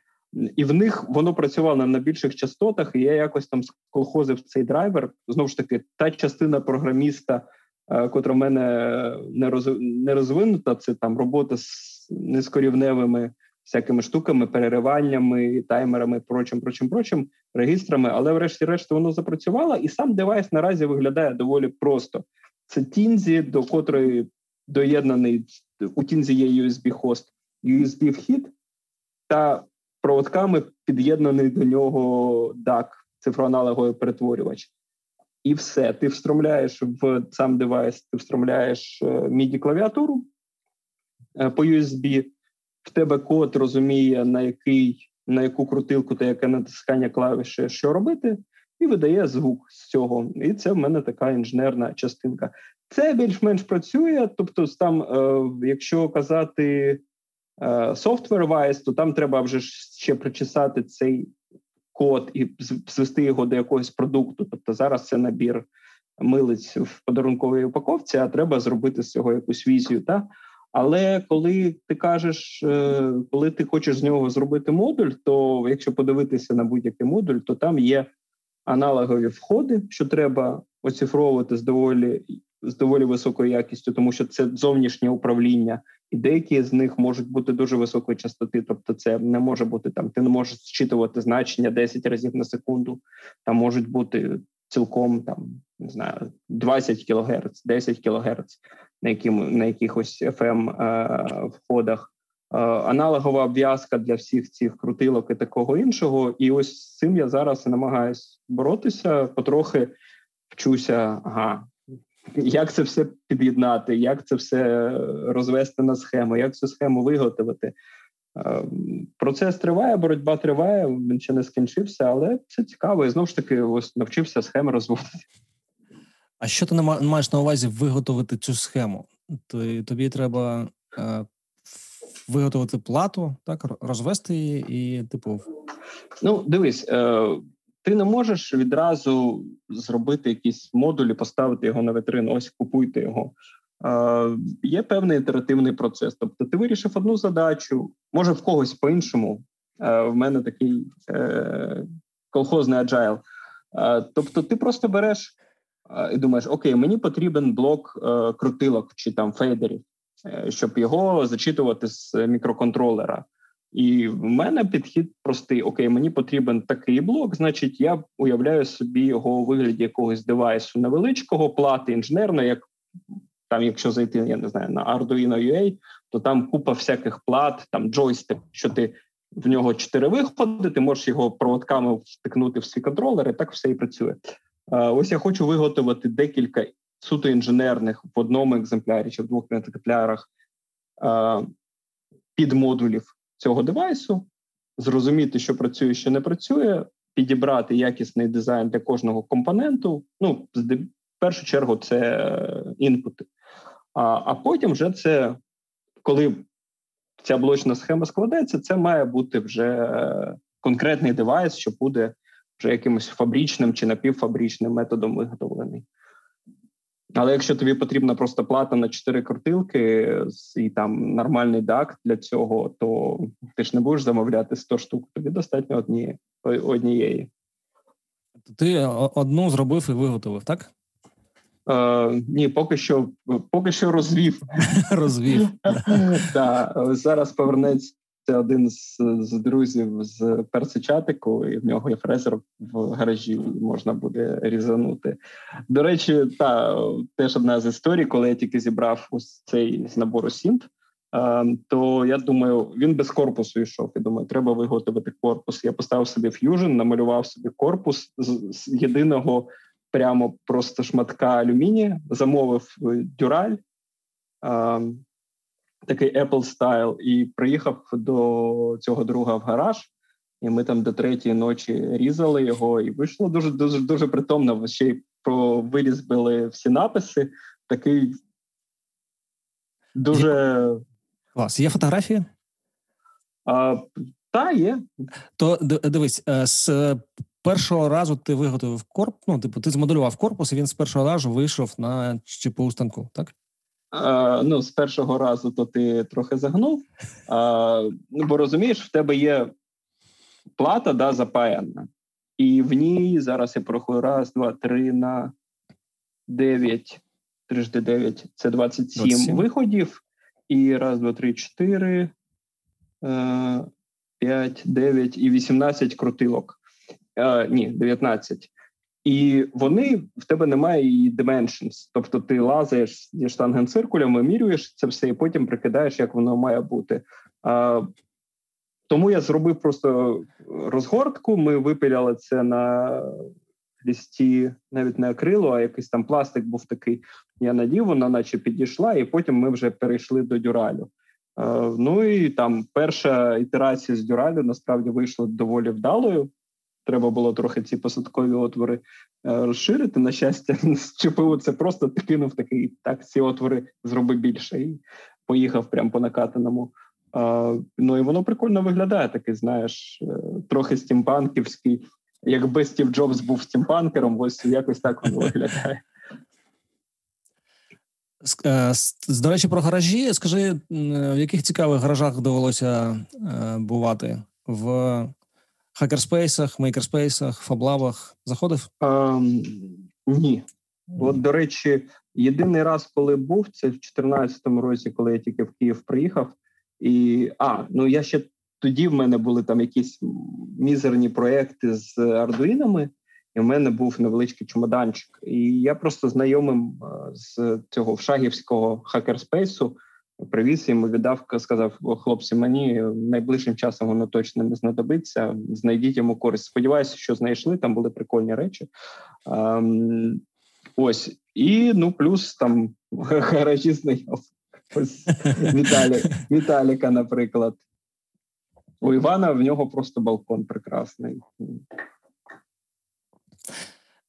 І в них воно працювало на більших частотах, і я якось там сколхозив цей драйвер. Знову ж таки, та частина програміста, е, котра в мене не розвинута, це там робота з низькорівневими всякими штуками, перериваннями, таймерами, прочим, прочим, прочим, регістрами, але, врешті-решт, воно запрацювало, і сам девайс наразі виглядає доволі просто. Це Тінзі, до котрої доєднаний у Тінзі є USB-хост, USB-вхід та проводками під'єднаний до нього DAC цифроаналоговий перетворювач. І все, ти встромляєш в сам девайс, ти встромляєш midi клавіатуру по USB, в тебе код розуміє, на який, на яку крутилку та яке натискання клавіші, що робити, і видає звук з цього. І це в мене така інженерна частинка. Це більш-менш працює. Тобто, там, е, якщо казати е, software wise то там треба вже ще причесати цей код і звести його до якогось продукту. Тобто, зараз це набір милиць в подарунковій упаковці, а треба зробити з цього якусь візію. Та? Але коли ти кажеш, е, коли ти хочеш з нього зробити модуль, то якщо подивитися на будь-який модуль, то там є аналогові входи, що треба оцифровувати з доволі з доволі високою якістю, тому що це зовнішнє управління, і деякі з них можуть бути дуже високої частоти. Тобто, це не може бути там. Ти не можеш зчитувати значення 10 разів на секунду. Там можуть бути цілком там не знаю 20 кГц, 10 кГц на яким на якихось fm е, входах. Е, аналогова обв'язка для всіх цих крутилок і такого іншого. І ось з цим я зараз намагаюся боротися. Потрохи вчуся. Ага, як це все під'єднати, як це все розвести на схему, як цю схему виготовити. Е, процес триває, боротьба триває, він ще не скінчився, але це цікаво. І знову ж таки, ось навчився схеми розводити. А що ти маєш на увазі виготовити цю схему? Тобі треба е, виготовити плату, так розвести її і типу. Ну, дивись, е, ти не можеш відразу зробити якісь модулі, поставити його на витрину. Ось купуйте його. Е, Є певний ітеративний процес. Тобто, ти вирішив одну задачу, може в когось по-іншому. Е, В мене такий е, колхозний аджайл. Е, тобто, ти просто береш і думаєш, окей, мені потрібен блок е, крутилок чи там фейдерів, е, щоб його зачитувати з мікроконтролера. І в мене підхід простий: окей, мені потрібен такий блок. Значить, я уявляю собі його у вигляді якогось девайсу невеличкого, плати інженерної, як там, якщо зайти, я не знаю, на Arduino UA, то там купа всяких плат, там джойстик, що ти в нього чотири виходи, ти можеш його проводками втикнути в свій контролер, і так все і працює. Ось я хочу виготовити декілька суто інженерних в одному екземплярі чи в двох екземплярах підмодулів цього девайсу, зрозуміти, що працює, що не працює, підібрати якісний дизайн для кожного компоненту. Ну, в першу чергу, це інпути. А а потім вже це, коли ця блочна схема складається, це має бути вже конкретний девайс, що буде вже якимось фабричним чи напівфабричним методом виготовлений. Але якщо тобі потрібна просто плата на чотири крутилки і там нормальний дак для цього, то ти ж не будеш замовляти 100 штук, тобі достатньо однієї. однієї. Ти одну зробив і виготовив, так? Е, Ні, поки що поки що розвів. <laughs> Розвів. <laughs> Так, Зараз повернеться це один з з друзів з персичатику, і в нього є фрезер в гаражі. Можна буде різанути. До речі, та теж одна з історій, коли я тільки зібрав ось цей з набору synth. То я думаю, він без корпусу йшов. Я думаю, треба виготовити корпус. Я поставив собі Fusion, намалював собі корпус з, з єдиного прямо просто шматка алюмінія, замовив дюраль такий Apple Style, і приїхав до цього друга в гараж. І ми там до третьої ночі різали його, і вийшло дуже дуже дуже притомно. Ще й про вирізбили всі написи. Такий дуже клас. Є фотографії? А, Та є. То дивись, е, з першого разу ти виготовив корпус, ну, типу, ти змоделював корпус, і він з першого разу вийшов на ЧПУ станку, так? Ну, з першого разу то ти трохи загнув. А, ну, Бо розумієш, в тебе є плата да, запаяна, і в ній зараз я порахую раз, два, три на дев'ять, трижди дев'ять це 27, 27 виходів. І раз, два, три, чотири, е, п'ять, дев'ять і вісімнадцять крутилок. Е, ні, дев'ятнадцять. І вони в тебе немає її dimensions. Тобто ти лазаєш зі штангенциркулем, вимірюєш це все, і потім прикидаєш, як воно має бути. А, тому я зробив просто розгортку. Ми випиляли це на лісті, навіть не акрилу, а якийсь там пластик був такий. Я надів, вона наче підійшла, і потім ми вже перейшли до дюралю. Е, ну і там перша ітерація з дюралю насправді вийшла доволі вдалою. Треба було трохи ці посадкові отвори е, розширити. На щастя, <laughs> ЧПУ це просто ти кинув такий так. Ці отвори зроби більше і поїхав прямо по накатаному. Ну і воно прикольно виглядає. Такий, знаєш, е, трохи стімпанківський. Якби Стів Джобс був стімпанкером, ось якось так воно виглядає. <laughs> Е, до речі, про гаражі. Скажи, в яких цікавих гаражах довелося бувати? В хакерспейсах, мейкерспейсах, фаблабах заходив? Um, ні. От, до речі, єдиний раз, коли був, це в 2014 році, коли я тільки в Київ приїхав. І а, ну я ще тоді в мене були там якісь мізерні проекти з ардуїнами, і в мене був невеличкий чемоданчик. І я просто знайомим з цього шагівського хакерспейсу привіз йому, віддав, сказав: хлопці, мені найближчим часом воно точно не знадобиться. Знайдіть йому користь. Сподіваюся, що знайшли. Там були прикольні речі. Ем, ось і ну плюс там <laughs> гаражі Віталій, Віталіка, наприклад. У Івана в нього просто балкон прекрасний.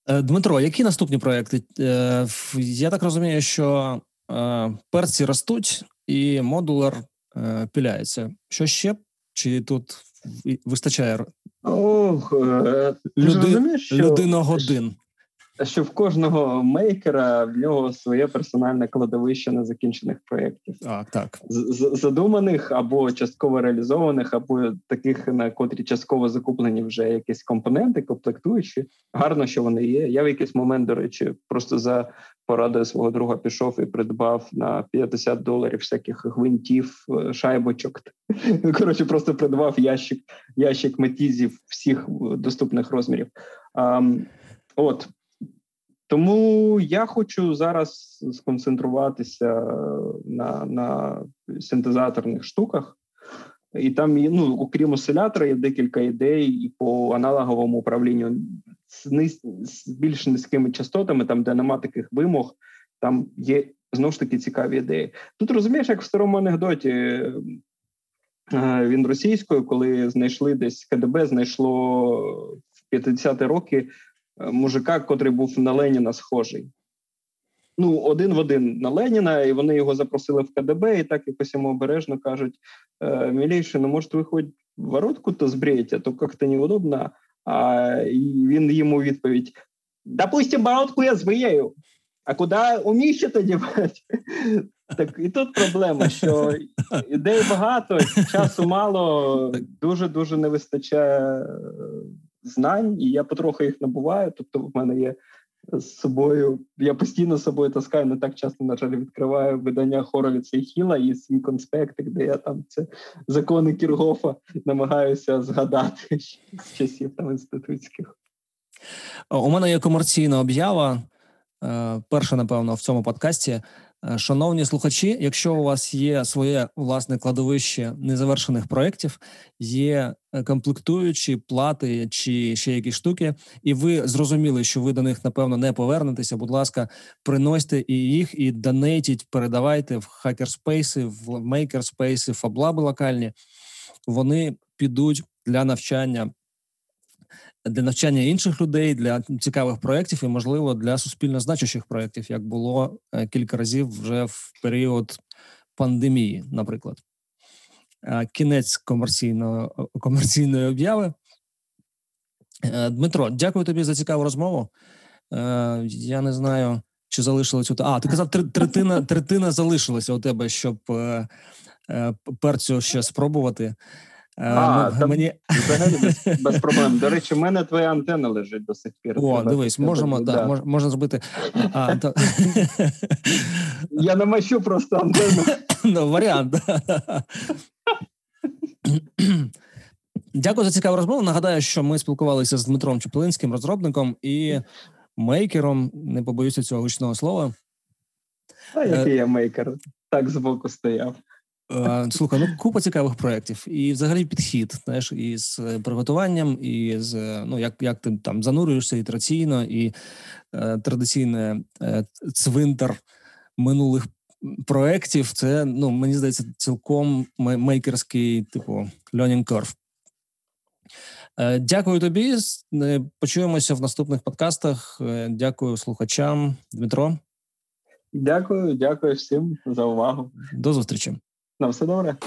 Е, Дмитро, які наступні проекти? Е, я так розумію, що е, перці ростуть і модулер піляється. Що ще? Чи тут вистачає Ох, Люди, що... людиногодин? Що в кожного мейкера в нього своє персональне кладовище незакінчених проєктів. А, так. Задуманих або частково реалізованих, або таких, на котрі частково закуплені вже якісь компоненти, комплектуючі. Гарно, що вони є. Я в якийсь момент, до речі, просто за порадою свого друга пішов і придбав на 50 доларів всяких гвинтів, е, шайбочок. <laughs> Коротше, просто придбав ящик ящик метізів всіх доступних розмірів. От тому я хочу зараз сконцентруватися на на синтезаторних штуках, і там ну, окрім осцилятора, є декілька ідей і по аналоговому управлінню з, низ, з більш низькими частотами, там де нема таких вимог, там є знову ж таки цікаві ідеї. Тут розумієш, як в старому анекдоті. Е, він російською, коли знайшли десь КДБ, знайшло в 50-ті роки мужика, котрий був на Леніна схожий. Ну, один в один на Леніна, і вони його запросили в КДБ, і так якось йому обережно кажуть: «Е, Мілейший, ну може, ви хоч воротку-то збрієте, то як-то неудобно. А він йому відповідь: Допустим, бородку я збрію, а куди уміщете дівати? <laughs> Так і тут проблема, що ідей багато, часу мало, дуже дуже не вистачає знань, і я потроху їх набуваю. Тобто, в мене є з собою. Я постійно з собою таскаю, не так часто, на жаль, відкриваю видання Хоровіца і Хіла і свій конспектик, де я там це закони Кіргофа намагаюся згадати з часів там інститутських. У мене є комерційна об'ява. Е, перша, напевно, в цьому подкасті. Е, шановні слухачі, якщо у вас є своє власне кладовище незавершених проєктів, є е, комплектуючі плати чи ще якісь штуки, і ви зрозуміли, що ви до них напевно не повернетеся. Будь ласка, приносьте і їх, і донейтіть, передавайте в хакерспейси, в мейкерспейси, фаблаби локальні. Вони підуть для навчання для навчання інших людей, для цікавих проєктів і, можливо, для суспільно значущих проєктів, як було е, кілька разів вже в період пандемії, наприклад. Е, кінець комерційного комерційної обяви. Е, Дмитро, дякую тобі за цікаву розмову. Я не знаю, чи залишилось у А, ти казав, третина третина залишилася у тебе, щоб перцю ще спробувати. Е, а, ну, мені... Взагалі без, без <laughs> проблем. До речі, в мене твоя антенна лежить до сих пір. О, дивись, можемо да, да. Мож, можна зробити. А, то... Я намащу просто антенну. <laughs> Ну, Варіант. Дякую за цікаву розмову. Нагадаю, що ми спілкувалися з Дмитром Чепелинським, розробником і мейкером. Не побоюся цього гучного слова. А який я мейкер? Так збоку стояв. Слухай, ну купа цікавих проєктів. І взагалі підхід, знаєш, і з приготуванням, і з ну, як як ти там занурюєшся ітераційно, і е, традиційне е, цвинтар минулих проєктів. Це ну мені здається, цілком мейкерський, типу, learning curve. Е, дякую тобі. Е, почуємося в наступних подкастах. Е, дякую слухачам, Дмитро. Дякую, дякую всім за увагу. До зустрічі. На все добре.